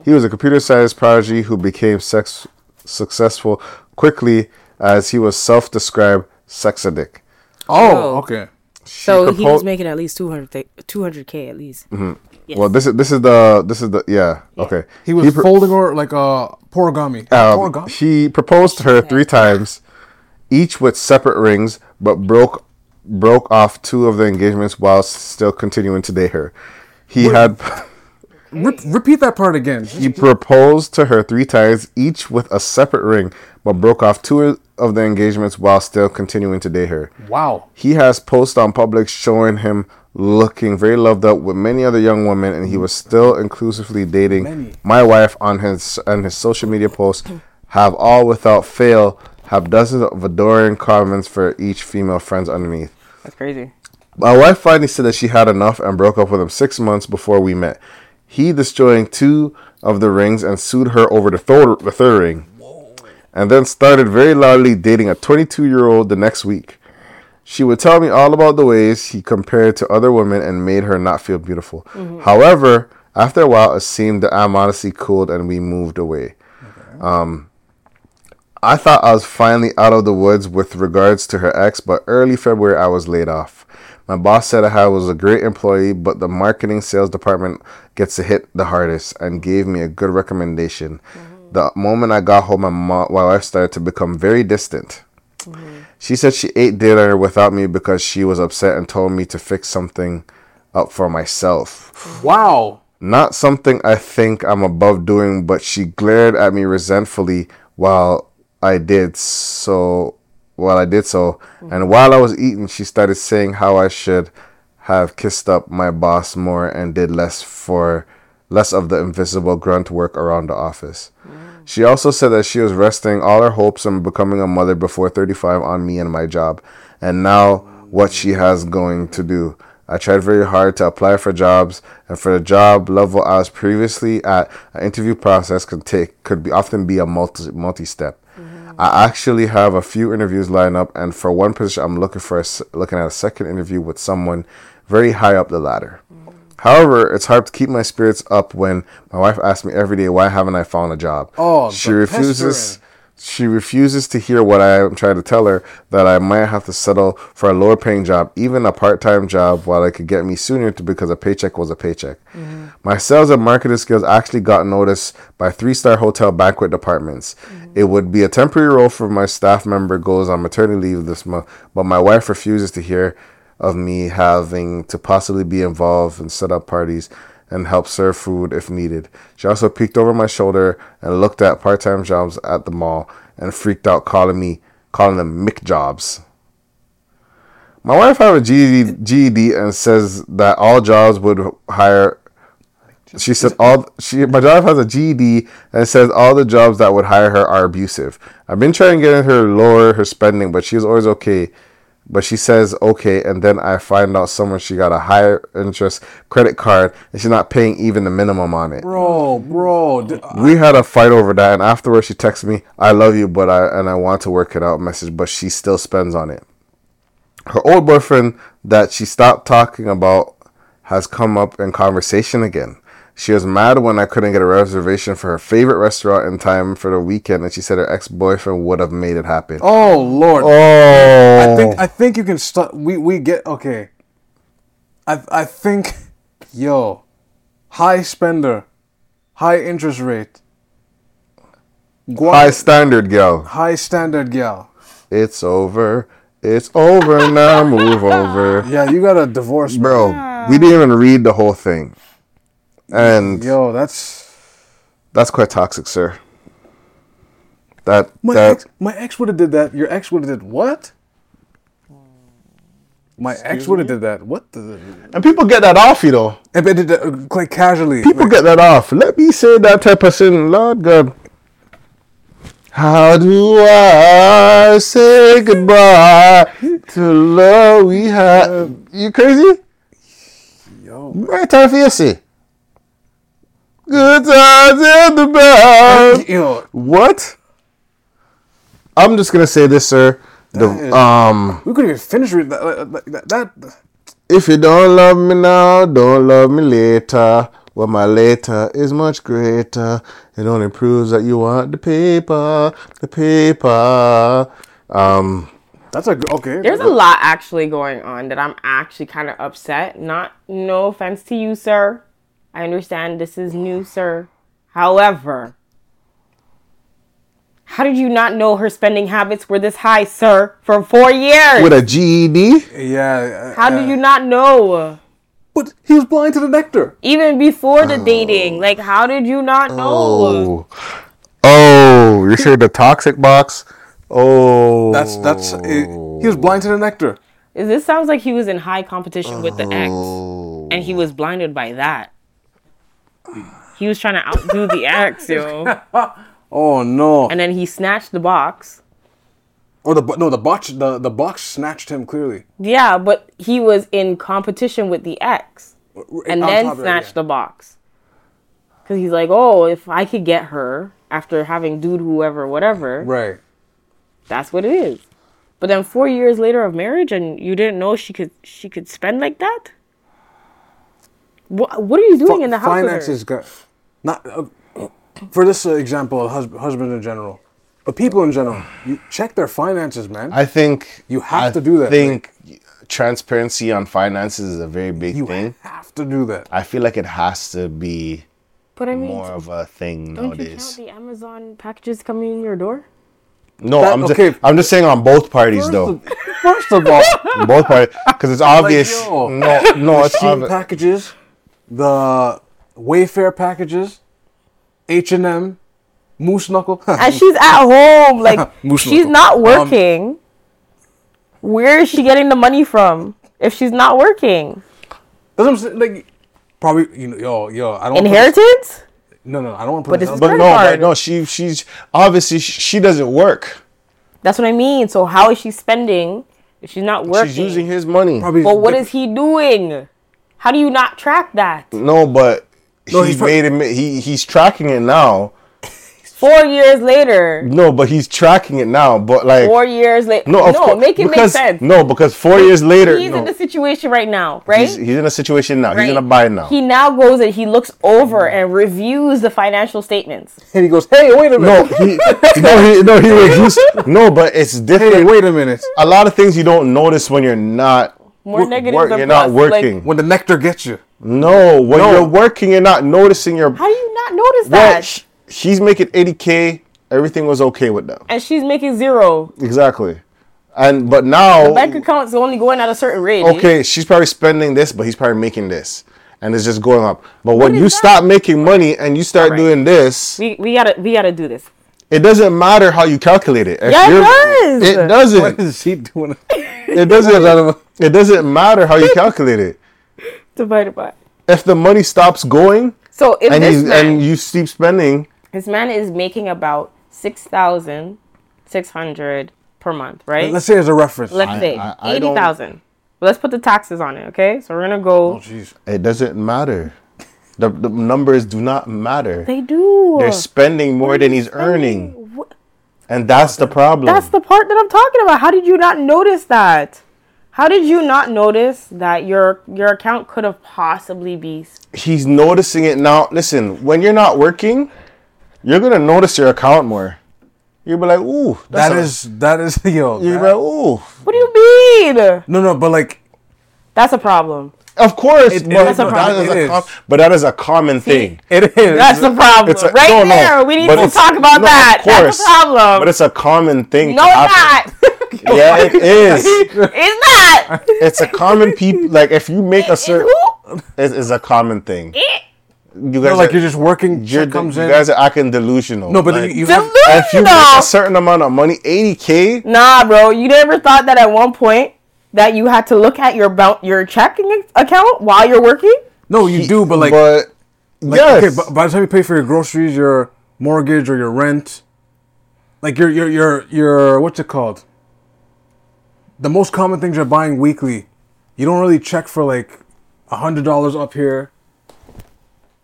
He was a computer science prodigy who became sex successful quickly as he was self-described sex addict. oh, Yo. okay, so propo- he was making at least 200 k at least. Mm-hmm. Yes. Well, this is this is the this is the yeah, yeah. okay. He was he pro- folding her like a porigami. Um, porigami. He proposed to her three times, each with separate rings, but broke broke off two of the engagements while still continuing to date her. He Wait, had. Re- repeat that part again. He proposed to her three times, each with a separate ring, but broke off two of the engagements while still continuing to date her. Wow. He has posts on public showing him looking very loved up with many other young women, and he was still inclusively dating many. my wife on his on his social media posts. Have all without fail have dozens of adoring comments for each female friends underneath. That's crazy. My wife finally said that she had enough and broke up with him six months before we met. He destroying two of the rings and sued her over the, third the third ring. And then started very loudly dating a 22 year old the next week. She would tell me all about the ways he compared to other women and made her not feel beautiful. Mm-hmm. However, after a while, it seemed the animosity cooled and we moved away. Okay. Um, I thought I was finally out of the woods with regards to her ex, but early February I was laid off. My boss said I was a great employee, but the marketing sales department gets to hit the hardest and gave me a good recommendation. Mm-hmm. The moment I got home, my, mom, my wife started to become very distant. Mm-hmm. She said she ate dinner without me because she was upset and told me to fix something up for myself. Wow. Not something I think I'm above doing, but she glared at me resentfully while I did so while I did so. Mm-hmm. And while I was eating, she started saying how I should have kissed up my boss more and did less for less of the invisible grunt work around the office. Mm. She also said that she was resting all her hopes on becoming a mother before 35 on me and my job, and now what she has going to do. I tried very hard to apply for jobs, and for the job level I was previously at, an interview process could take could be often be a multi multi step. I actually have a few interviews lined up, and for one position, I'm looking for a, looking at a second interview with someone very high up the ladder. Mm. However, it's hard to keep my spirits up when my wife asks me every day, "Why haven't I found a job?" Oh, she refuses. She refuses to hear what I am trying to tell her that I might have to settle for a lower paying job, even a part time job, while it could get me sooner to, because a paycheck was a paycheck. Mm-hmm. My sales and marketing skills actually got noticed by three star hotel banquet departments. Mm-hmm. It would be a temporary role for my staff member goes on maternity leave this month, but my wife refuses to hear of me having to possibly be involved and set up parties and help serve food if needed. She also peeked over my shoulder and looked at part-time jobs at the mall and freaked out calling me calling them McJobs. My wife has a GED, GED and says that all jobs would hire she said all she my job has a GED and says all the jobs that would hire her are abusive. I've been trying to get her lower her spending, but she's always okay but she says okay, and then I find out somewhere she got a higher interest credit card and she's not paying even the minimum on it. Bro, bro, we had a fight over that, and afterwards she texted me, "I love you, but I and I want to work it out." Message, but she still spends on it. Her old boyfriend that she stopped talking about has come up in conversation again. She was mad when I couldn't get a reservation for her favorite restaurant in time for the weekend, and she said her ex boyfriend would have made it happen. Oh Lord! Oh, I think oh. I think you can start. We we get okay. I I think, yo, high spender, high interest rate, high standard gal, high standard gal. It's over. It's over now. Move over. Yeah, you got a divorce, bro. We didn't even read the whole thing. And yo, that's that's quite toxic, sir. That my that ex, my ex would have did that. Your ex would have did what? My Excuse ex would have did that. What the? And people get that off, you know. And they did that uh, quite casually. People like, get that off. Let me say that type of thing, Lord God. How do I say goodbye to love we had? You crazy? Yo, right time for you see. Good times in the bad. What? I'm just gonna say this, sir. The, is, um, we couldn't even finish that, that, that. If you don't love me now, don't love me later. Well, my later is much greater. It only proves that you want the paper, the paper. Um, That's a g- okay. There's a lot actually going on that I'm actually kind of upset. Not no offense to you, sir. I understand this is new, sir. However, how did you not know her spending habits were this high, sir, for four years? With a GED? yeah. how uh, did you not know? But he was blind to the nectar. Even before the dating, like how did you not know? Oh. Oh, you're saying the toxic box? Oh. That's that's. uh, he was blind to the nectar. This sounds like he was in high competition with the ex, Oh. and he was blinded by that. He was trying to outdo the ex, yo. Oh no. And then he snatched the box. Or the bo- no the box the the box snatched him clearly. Yeah, but he was in competition with the ex, and On then of it, snatched yeah. the box. Cause he's like, oh, if I could get her after having dude whoever whatever, Right. that's what it is. But then four years later of marriage, and you didn't know she could she could spend like that. What What are you doing in the house? with her? finances got not uh, for this uh, example, hus- husband in general, but people in general. You check their finances, man. I think You have I to do that, I think transparency on finances is a very big you thing. You have to do that. I feel like it has to be But I mean, more of a thing don't you count the Amazon packages coming in your door? No, That- I'm okay. just I'm just saying on both parties though. First of all, both parties because it's obvious. yo, no, no, it's obvious. packages, the Wayfair packages, H and M, Moose Knuckle. and she's at home like Moose she's knuckle. not um, working where is she getting the money from if she's not working That's what I'm saying. Like, probably you know, yo, yo. I don't wanna put- inheritance No, no, I don't want to But put this. it's out But no, but no, she she's obviously she, she doesn't work. that's what i mean so how is she spending if she's not working She's using his money. Probably but what diff- is he doing how do you not track that No, but No, he he's pro- made him. He he's tracking it now. four years later No, but he's tracking it now. But like four years later no, no, course, make it because, make sense No, because four years later, he's no, in the situation right now right he's, he's in a situation now. He's Right. in a bind now. he now goes and he looks over and reviews the financial statements And he goes, "Hey, wait a no, minute. he no he no he reviews. No, but it's different. hey, wait a minute." A lot of things you don't notice when you're not. More wo- negative work- than You're not plus, like- working. When the nectar gets you, no, when No. you're working, you're not noticing your. how do you not notice Well, that sh- he's making 80k. Everything was okay with them. and she's making zero Exactly. And but now the bank account's only going at a certain rate. okay, she's probably spending this, but he's probably making this, and it's just going up. But when you that? stop making money and you start Alright. doing this, We, we gotta we gotta do this. it doesn't matter how you calculate it. If Yeah, it you're- does. It doesn't. is he doing? It doesn't. It doesn't matter how you calculate it. Divided by. If the money stops going So if and this man, and you keep spending, this man is making about six thousand six hundred per month, right? Let's say as a reference. Let's I- say I- I eighty. Let's put the taxes on it, okay? So we're gonna go. oh, jeez. it doesn't matter. The, the numbers do not matter. they do. They're spending more than he's earning, Wh- and that's the problem. That's the part that I'm talking about. How did you not notice that? How did you not notice that your your account could have possibly be he's noticing it now. Listen, when you're not working, you're gonna notice your account more. You'll be like, ooh, that's That a- is that is yo. You'll be like, ooh. What do you mean? no, no, but like That's a problem. Of course, It- but, it- That's a problem. is It a com- but that is a common thing. it is. That's the problem. It's a- right no, no, there. We need to talk about no, that. Of That's a problem. But it's a common thing. no, to it's Yeah, it is. it's not. It's a common people. Like if you make a certain, it's, it's a common thing. You No, guys, like are, you're just working. you're, Check comes you in. guys are acting delusional. no, but Like, you, you have. if you make a certain amount of money, 80k, Nah, bro. You never thought that at one point that you had to look at your bou- your checking account while you're working? No, you do, but like, but like yes, okay, but by the time you pay for your groceries, your mortgage, or your rent, like your your your your what's it called? The most common things you're buying weekly, you don't really check for like a hundred dollars up here,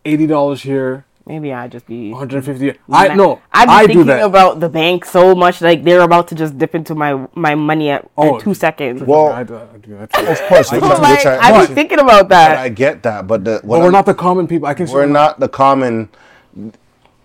eighty dollars here, Maybe I just be. one hundred fifty. I know. I've been I thinking do that. about the bank so much, like they're about to just dip into my my money at, Oh, at two seconds. well, I do, I do that too. of course, I'm like, I, I've thinking about that. I get that, but the But we're not the common people. I can. we're not the common.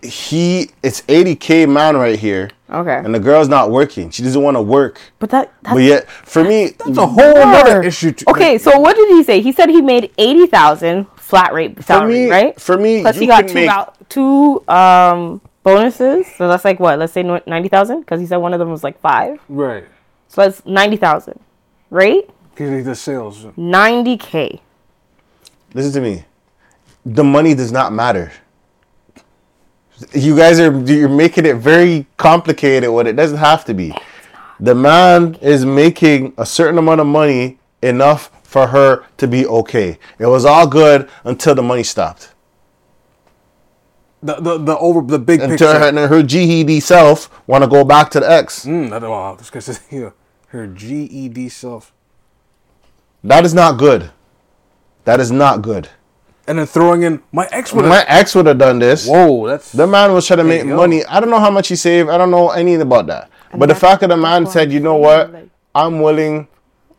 He it's 80k man right here, Okay. and the girl's not working. She doesn't want to work. But that that's But yet, for me, It's a whole other issue. To, Okay, so what did he say? He said he made eighty thousand flat rate for salary, me, right? for me, Plus you he got can two make out, two um bonuses, so that's like what? Let's say ninety thousand, because he said one of them was like five, Right. so that's ninety thousand, right? Because he does sales. Ninety k. listen to me. The money does not matter. You guys are you're making it very complicated when it doesn't have to be. The man is making a certain amount of money enough for her to be okay. It was all good until the money stopped. The the the over the big Until picture. her, and her GED self want to go back to the ex. Mm, that, wow, this guy says here, her GED self, That is not good. That is not good. And then throwing in my ex would My have. ex would have done this. Whoa, that's The man was trying to make yo. money. I don't know how much he saved. I don't know anything about that. but the fact that the man said, you know what? like- I'm willing.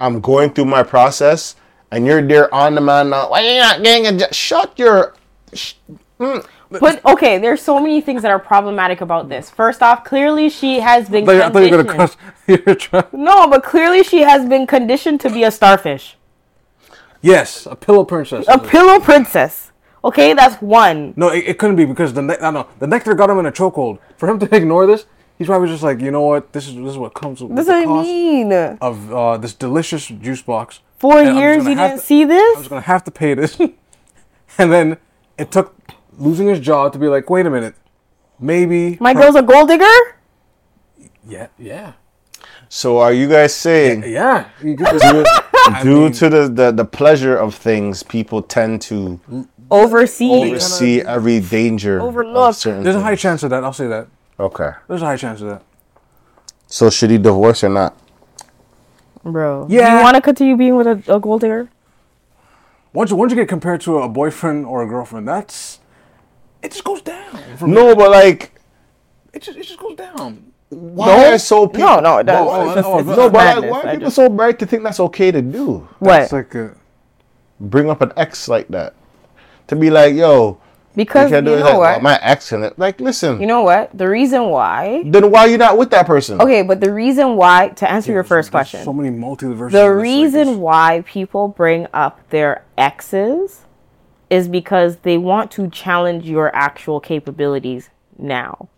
I'm going through my process. And you're there on the man now. Why you not getting a job? Shut your. Sh- mm. But okay, there's so many things that are problematic about this. First off, clearly she has been I thought you were gonna conditioned. cross. No, but clearly she has been conditioned to be a starfish, Yes, a pillow princess. a pillow princess. Okay, that's one. no, it, it couldn't be because the ne- I don't know the nectar got him in a chokehold. For him to ignore this, he's probably just like, you know what? This is this is what comes with That's the what I cost mean. of uh, this delicious juice box. Four And I'm just years gonna you have didn't to- see I was this? gonna have to pay this, and then it took losing his job to be like, wait a minute, maybe My girl's a gold digger? Yeah, yeah, so are you guys saying yeah. You get this- due mean- to the, the, the pleasure of things, people tend to Overseas. oversee every danger Overlook. of certain There's a high chance of that. I'll say that. Okay. There's a high chance of that. So should he divorce or not? Bro. Yeah. You want to continue being with a, a gold digger? Once once you get compared to a boyfriend or a girlfriend, that's it just goes down. From- No, but like, It just it just goes down. Why are so people? No, no, it does. Oh, It's just- oh, it's oh, No, but like, madness. why are people just- so bright to think that's okay to do? What? It's like uh, Bring up an ex like that. To be like, yo, because you you can't do it. know Like, what? "Oh, my ex in it. Like, listen, You know what? The reason why. then why you not with that person? Okay, but the reason why, to answer your first question, So many multiverses. the in this, like, reason why people bring up their exes is because they want to challenge your actual capabilities now.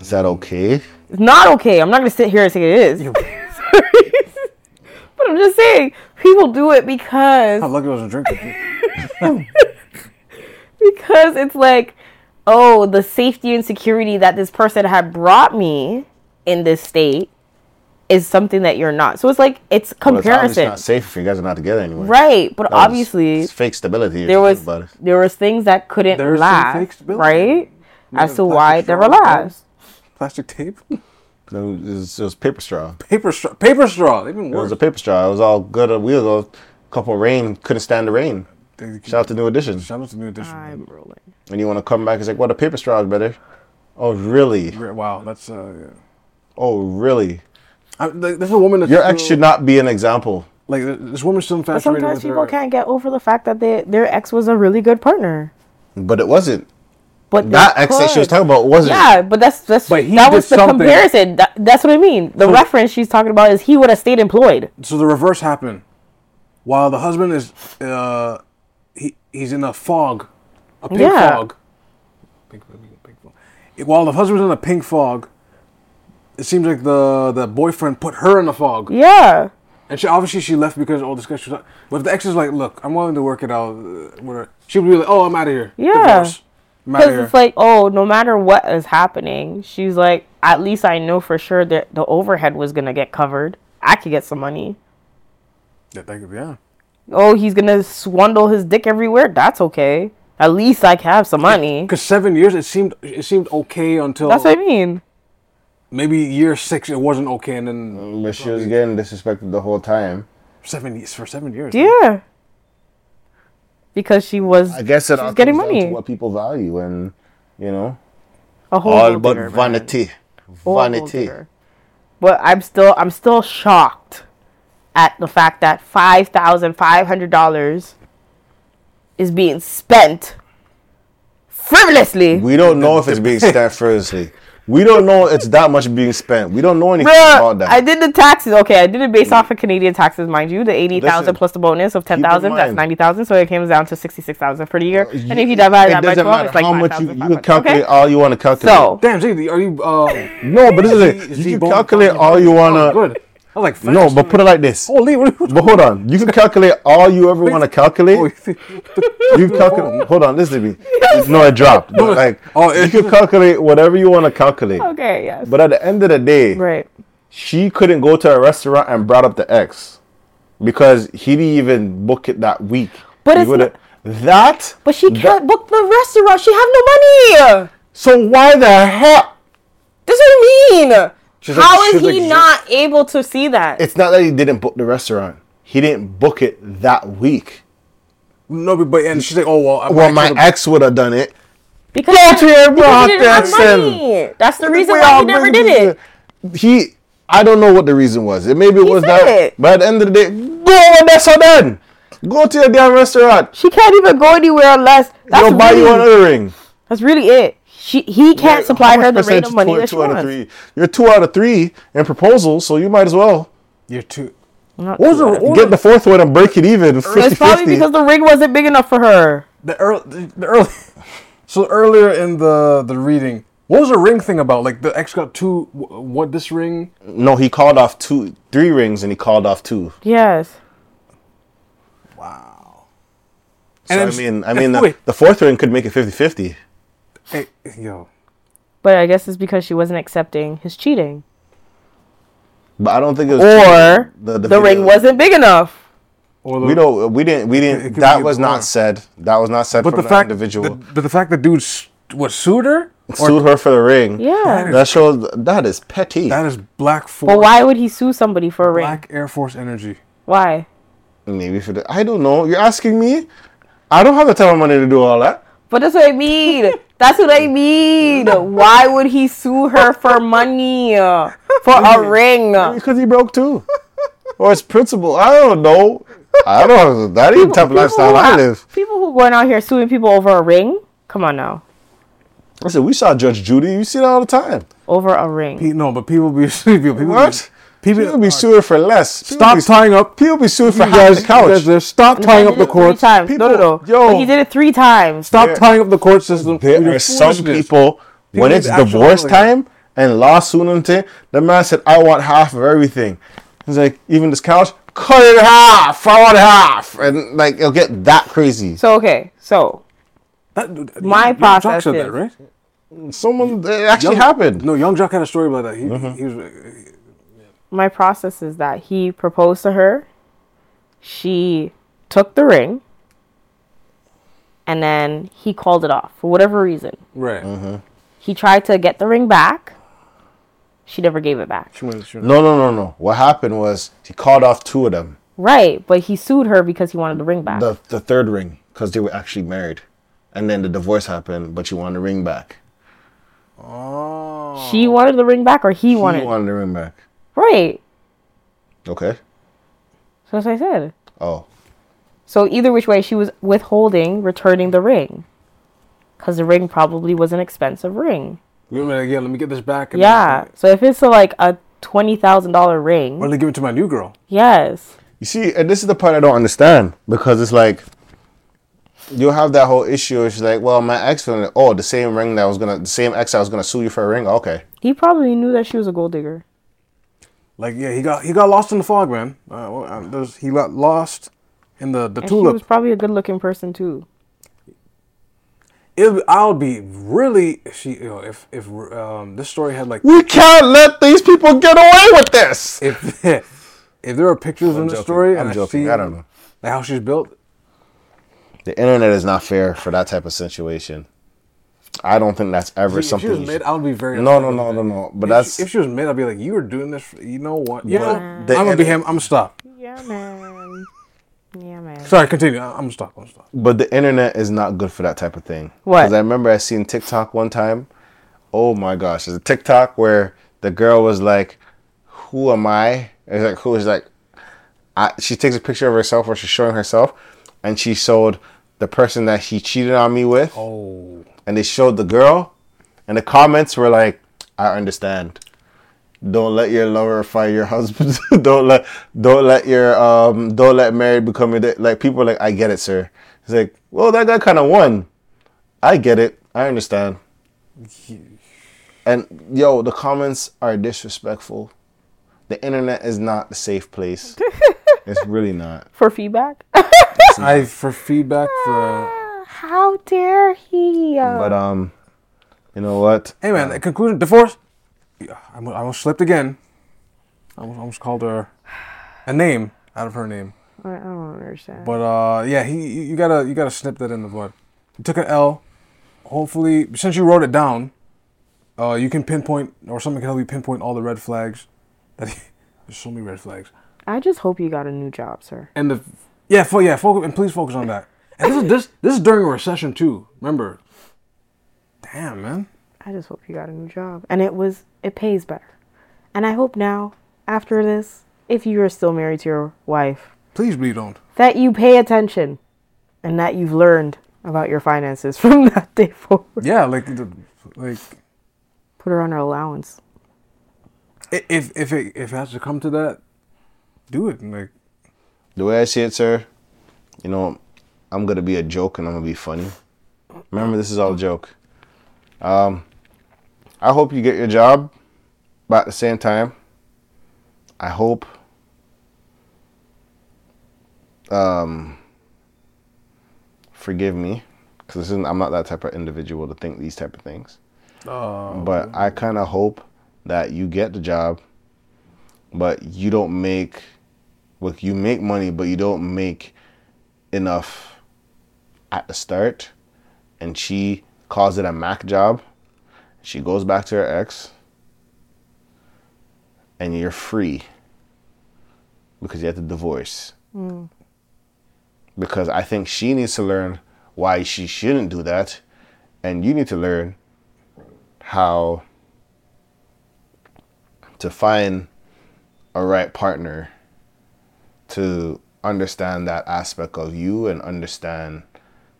Is that okay? It's not okay. I'm not going to sit here and say it is. But I'm just saying, people do it because I'm lucky I wasn't drinking. because it's like, oh, the safety and security that this person had brought me in this state is something that you're not. So it's like it's Well, it's not safe if you guys are not together anymore. Right, but That obviously it's fake stability. there was there was things that couldn't There's last, right? As to why it never straws, lasts. Plastic tape, It was, it was paper straw. paper straw, paper straw. Even It was a paper straw. It was all good a wheel ago. A couple rain couldn't stand the rain. Shout out to New Edition. Shout out to New Edition. I'm rolling. And you want to come back? It's like, what a paper straw is better. Oh really? Wow, that's uh. Yeah. Oh really? I, like, there's a woman that Your ex should not be an example. like this woman's still But infatuated sometimes with people her. can't get over the fact that they, their ex was a really good partner. But it wasn't. But That they ex that she was talking about wasn't. Yeah, but that's that's But he that was the something. comparison. That, that's what I mean. The reference she's talking about is he would have stayed employed. So the reverse happened. While the husband is uh, he he's in a fog, a pink Yeah. fog. Pink, pink, pink fog. While the husband's in a pink fog, it seems like the the boyfriend put her in the fog, Yeah. and she obviously she left because all this guy she was. But if the ex is like, look, I'm willing to work it out, uh, with her, she would be like, oh, I'm out of here. Yeah. Divorce. I'm out of Because it's like, oh, no matter what is happening, she's like, at least I know for sure that the overhead was gonna get covered. I could get some money. yeah, that could be- yeah. Oh, he's gonna swindle his dick everywhere. That's okay. At least I can have some money. Because seven years, it seemed it seemed okay until That's what I mean. maybe year six, it wasn't okay, and then But she was getting disrespected the whole time. seven years for seven years. Yeah. Because she was I guess it She's all getting comes down money. to what people value, and you know, a whole all gold but digger, vanity, Whole vanity. But I'm still I'm still shocked at the fact that five thousand five hundred dollars is being spent frivolously. We don't know if it's being spent frivolously. We don't know it's that much being spent. We don't know anything Bruh, about that. I did the taxes. Okay, I did it based off of Canadian taxes, mind you. The eighty thousand plus the bonus of ten thousand, in that's ninety thousand. So it came down to sixty six thousand for the year. You- and if you divide it that by doesn't twelve, matter it's like how five much you, you can calculate Okay. all you want to calculate. So Damn, Ziggy, are you? Uh, no, but this is is it. he You can calculate all you oh, wanna. good. I was like, No, but put it like this. Holy, what, what, But hold on, you can calculate all you ever want to calculate. You calculate. Hold on, listen to me. No, it dropped. But like, Oh, you can calculate whatever you want to calculate. Okay, yes. But at the end of the day, right. she couldn't go to a restaurant and brought up the ex because he didn't even book it that week. But He it's would've- that. But she that- can't book the restaurant. She have no money. So why the hell? That's what I mean. She's like- How is he like- not able to see that? It's not that he didn't book the restaurant. He didn't book it that week. no, but, but and she's like, oh well. Well, my ex would have done it. Because, Go to your because he didn't have money. That's the reason We why all he never did it. He, I don't know what the reason was. It maybe it He was that. it. But at the end of the day, go on that's all then. Go to your damn restaurant. She can't even go anywhere unless that's You'll buy really, you another ring. that's really it. She he can't supply her much the rate percentage of money two- that she two out of wants. three? You're two out of three in proposals, so you might as well You're two. Not What was the, what get was the fourth one and break it even. 50 It's probably because the ring wasn't big enough for her. the early, the, the early. So earlier in the the reading, what was the ring thing about? Like the ex got two. What this ring? No, he called off two, three rings, and he called off two. Yes. Wow. So And I mean, I mean, the, the fourth ring could make it 50-50. Hey, yo. But I guess it's because she wasn't accepting his cheating. But I don't think it was Or the, the, video- ring wasn't big enough. Or the, We don't. We didn't. We didn't. That was wrong. not said. That was not said but from the the fact, individual. the, but the fact that dude was what sued her, Sued her for the ring. Yeah. That shows that is petty. that is black force. But why would he sue somebody for a ring? Black Air Force energy. Why? Maybe for the. I don't know. You're asking me. I don't have the time of money to do all that. But that's what I mean. That's what I mean. Why would he sue her for money? For a ring? Because he broke too. or it's principle. I don't know. I don't. Know. That ain't the type of lifestyle who I live. People who going out here suing people over a ring? Come on now. Listen, we saw Judge Judy. You see that all the time. Over a ring. Pe- No, but people be people. people What? Be, people, People be suing for less. People stop be- tying up. People be suing for half guys, the couch. guys there, stop tying up the it three courts. times. People- no, no, no. yo. But he did it three times. Stop There- tying up the court system. There are some foolishness. people when it's need to act divorce time and lawsuit and thing, the man said, "I want half of everything." He's like, "Even this couch, cut it in half. I want half," and like it'll get that crazy. So okay, so That, My Young process Jock said is- that, right? Someone it actually Young- happened. No, Yung Joc had a story about that. He, Mm-hmm. he was. My process is that he proposed to her, she took the ring, and then he called it off for whatever reason. Right. Mm-hmm. He tried to get the ring back. She never gave it back. She went- she- No, no, no, no. What happened was he called off two of them. Right, but he sued her because he wanted the ring back. The the third ring because they were actually married, and then the divorce happened, but she wanted the ring back. Oh. she wanted the ring back, or he, He wanted. wanted the ring back. Right. Okay. So that's what I said. Oh. So either which way, she was withholding returning the ring, because the ring probably was an expensive ring. You know, like, yeah, let me get this back. and Yeah. then- So if it's a, like a twenty thousand dollar ring, Or they give it to my new girl. yes. You see, and this is the part I don't understand because it's like you'll have that whole issue. It's like, well, my ex, feeling, oh, the same ring that was gonna, the same ex I was gonna sue you for a ring. Okay, He probably knew that she was a gold digger. Like, yeah, he got he got lost in the fog, man. Uh, well, uh, he got lost in the the And she tulip. was probably a good looking person too. It, I'll be really if she, you know, if if um, this story had like we can't let these people get away with this. if if there are pictures in the story I'm and joking. I see I don't know. like how she's built. The internet is not fair for that type of situation. I don't think that's ever If she something. was mid, I would be very No, no, no, no, no. But If that's she, if she was mid, I'd be like, you were doing this. For, you know what? You Yeah. know, I'm gonna be him. I'm gonna stop. Yeah, man. Yeah, man. Sorry, continue. I- I'm gonna stop. I'm gonna stop. But the internet is not good for that type of thing. What? Because I remember I seen TikTok one time. Oh my gosh, there's a TikTok where the girl was like, "Who am I?" It's like who is like, I, she takes a picture of herself where she's showing herself, and she showed the person that he cheated on me with, Oh, and they showed the girl, and the comments were like, "I understand." Don't let your lover fight your husband. don't let don't let your um don't let married become your like people are like I get it, sir. It's like, well, that guy kind of won. I get it. I understand. And yo, the comments are disrespectful. The internet is not the safe place. it's really not. For feedback? I for feedback for How dare he? But um you know what? Hey man, the conclusion divorce I almost slipped again. I almost, almost called her a name out of her name. I don't understand. But uh, yeah, he you gotta you gotta snip that in the bud. You took an L. Hopefully, since you wrote it down, uh, you can pinpoint or something can help you pinpoint all the red flags. That he, there's so many red flags. I just hope you got a new job, sir. And the yeah, fo- yeah, focus and please focus on that. And this is this this is during a recession too. Remember? Damn, man. I just hope you got a new job. And it was, it pays better. And I hope now, after this, if you are still married to your wife, please be don't, that you pay attention and that you've learned about your finances from that day forward. Yeah, like, like, put her on her allowance. If if it if it has to come to that, do it. Like the way I see it, sir, you know, I'm gonna be a joke and I'm gonna be funny. Remember, this is all a joke. Um, I hope you get your job, but at the same time, I hope um, forgive me because I'm not that type of individual to think these type of things. Oh, but I kind of hope that you get the job, but you don't make, well, you make money, but you don't make enough at the start, and she calls it a McJob she goes back to her ex, and you're free because you have to divorce. Mm. Because I think she needs to learn why she shouldn't do that, and you need to learn how to find a right partner to understand that aspect of you and understand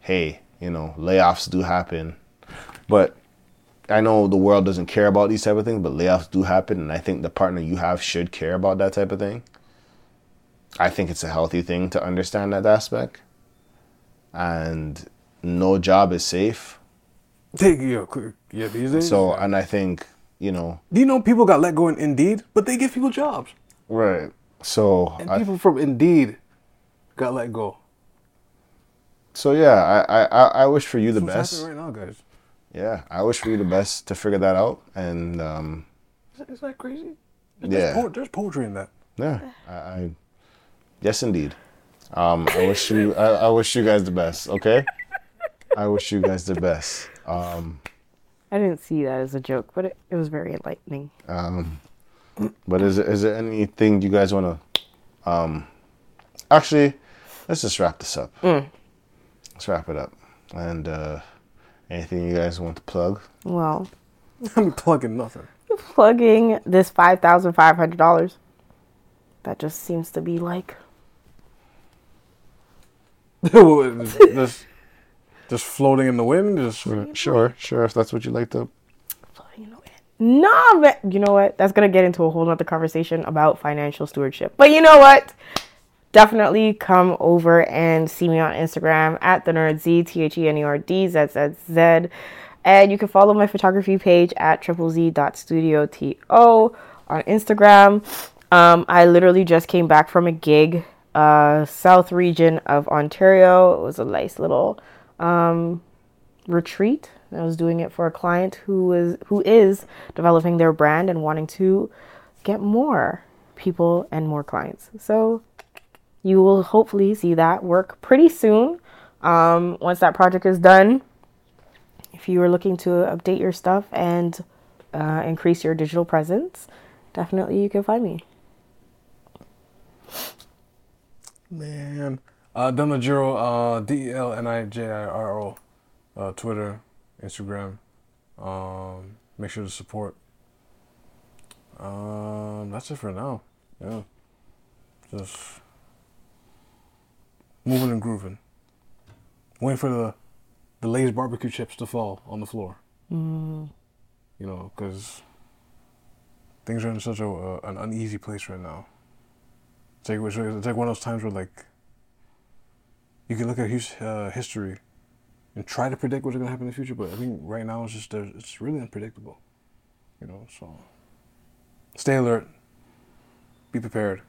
hey you know layoffs do happen but I know the world doesn't care about these type of things, but layoffs do happen, and I think the partner you have should care about that type of thing. I think it's a healthy thing to understand that aspect, and no job is safe. Take yeah, yeah these days. So, and I think you know. Do you know people got let go in Indeed, but they give people jobs. Right. So. And I, people from Indeed got let go. So yeah, I I, I wish for you the That's best. right now, guys. Yeah, I wish for you the best to figure that out. And um, is, that, is that crazy? There's, yeah, po- there's poetry in that. Yeah, I, I yes indeed. Um, I wish you I, I, wish you guys the best. Okay, I wish you guys the best. Um, I didn't see that as a joke, but it, it was very enlightening. Um, but is is there anything you guys want to? Um, actually, let's just wrap this up. Mm. Let's wrap it up, and. Uh, Anything you guys want to plug? Well, I'm plugging nothing. Plugging this five thousand five hundred dollars. That just seems to be like. just, just floating in the wind. Just sure, sure. If that's what you like to. Floating in the wind. Nah, but you know what? That's gonna get into a whole other conversation about financial stewardship. But you know what? Definitely come over and see me on Instagram at the nerd z t h e n e r d z z z, and you can follow my photography page at triple z dot studio to on Instagram. Um, I literally just came back from a gig, uh, south region of Ontario. It was a nice little um, retreat. I was doing it for a client who is who is developing their brand and wanting to get more people and more clients. So you will hopefully see that work pretty soon. Um, once that project is done, if you are looking to update your stuff and uh, increase your digital presence, definitely you can find me. Man, uh, uh, D E L N I J I R O, uh, Twitter, Instagram. Um, make sure to support. Um, that's it for now. Yeah, just moving and grooving. Waiting for the the Lay's barbecue chips to fall on the floor. Mm. You know, because things are in such a uh, an uneasy place right now. It's like it's like one of those times where like you can look at his, uh, history and try to predict what's going to happen in the future, but I think right now it's just it's really unpredictable. You know, so stay alert, be prepared,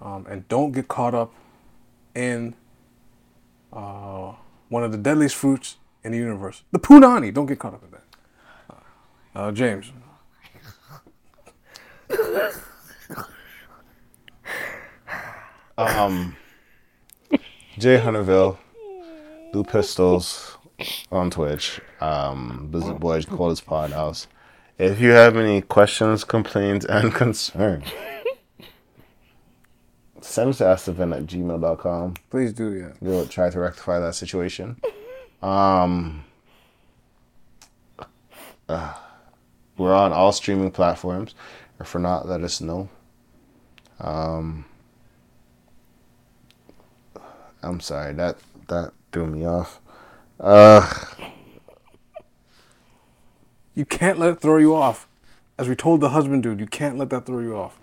um, and don't get caught up in uh, one of the deadliest fruits in the universe, the punani. Don't get caught up in that. Uh, uh James. um, Jay Hunterville, Blue Pistols on Twitch. Um, Blizzard Boys, Coldest Pod House. If you have any questions, complaints, and concerns, send us to askthevent at gmail.com. Please do, yeah. We'll try to rectify that situation. Um, uh, we're on all streaming platforms. If we're not, let us know. Um, I'm sorry that that threw me off. Uh, you can't let it throw you off. As we told the husband dude, you can't let that throw you off.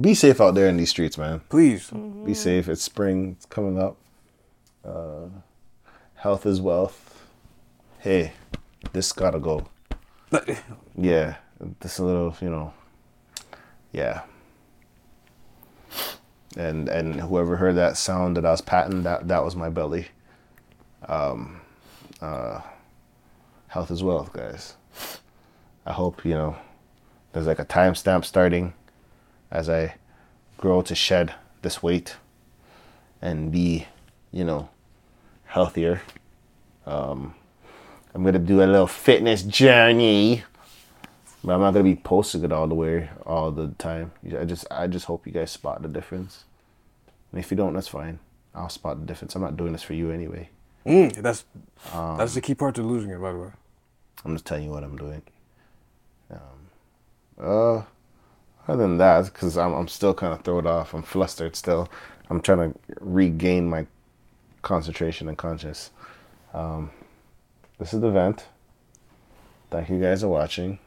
Be safe out there in these streets, man. Please. Mm-hmm. Be safe. It's spring. It's coming up. Uh, health is wealth. Hey, this gotta go. yeah, this a little, you know. Yeah. And and whoever heard that sound that I was patting, that that was my belly. Um, uh, health is wealth, guys. I hope you know. There's like a timestamp starting as I grow to shed this weight and be, you know, healthier. Um, I'm gonna do a little fitness journey, but I'm not gonna be posting it all the way all the time. I just I just hope you guys spot the difference. And if you don't, that's fine. I'll spot the difference. I'm not doing this for you anyway. Mm, that's um, that's the key part to losing it, by the way. I'm just telling you what I'm doing. Um, uh, other than that, because I'm I'm still kind of thrown off. I'm flustered still. I'm trying to regain my concentration and conscious. Um, this is the vent. Thank you guys for watching,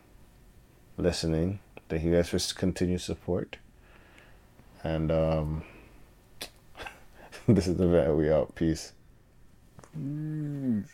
listening. Thank you guys for continued support. And um, this is the vent. We out. Peace. Mm.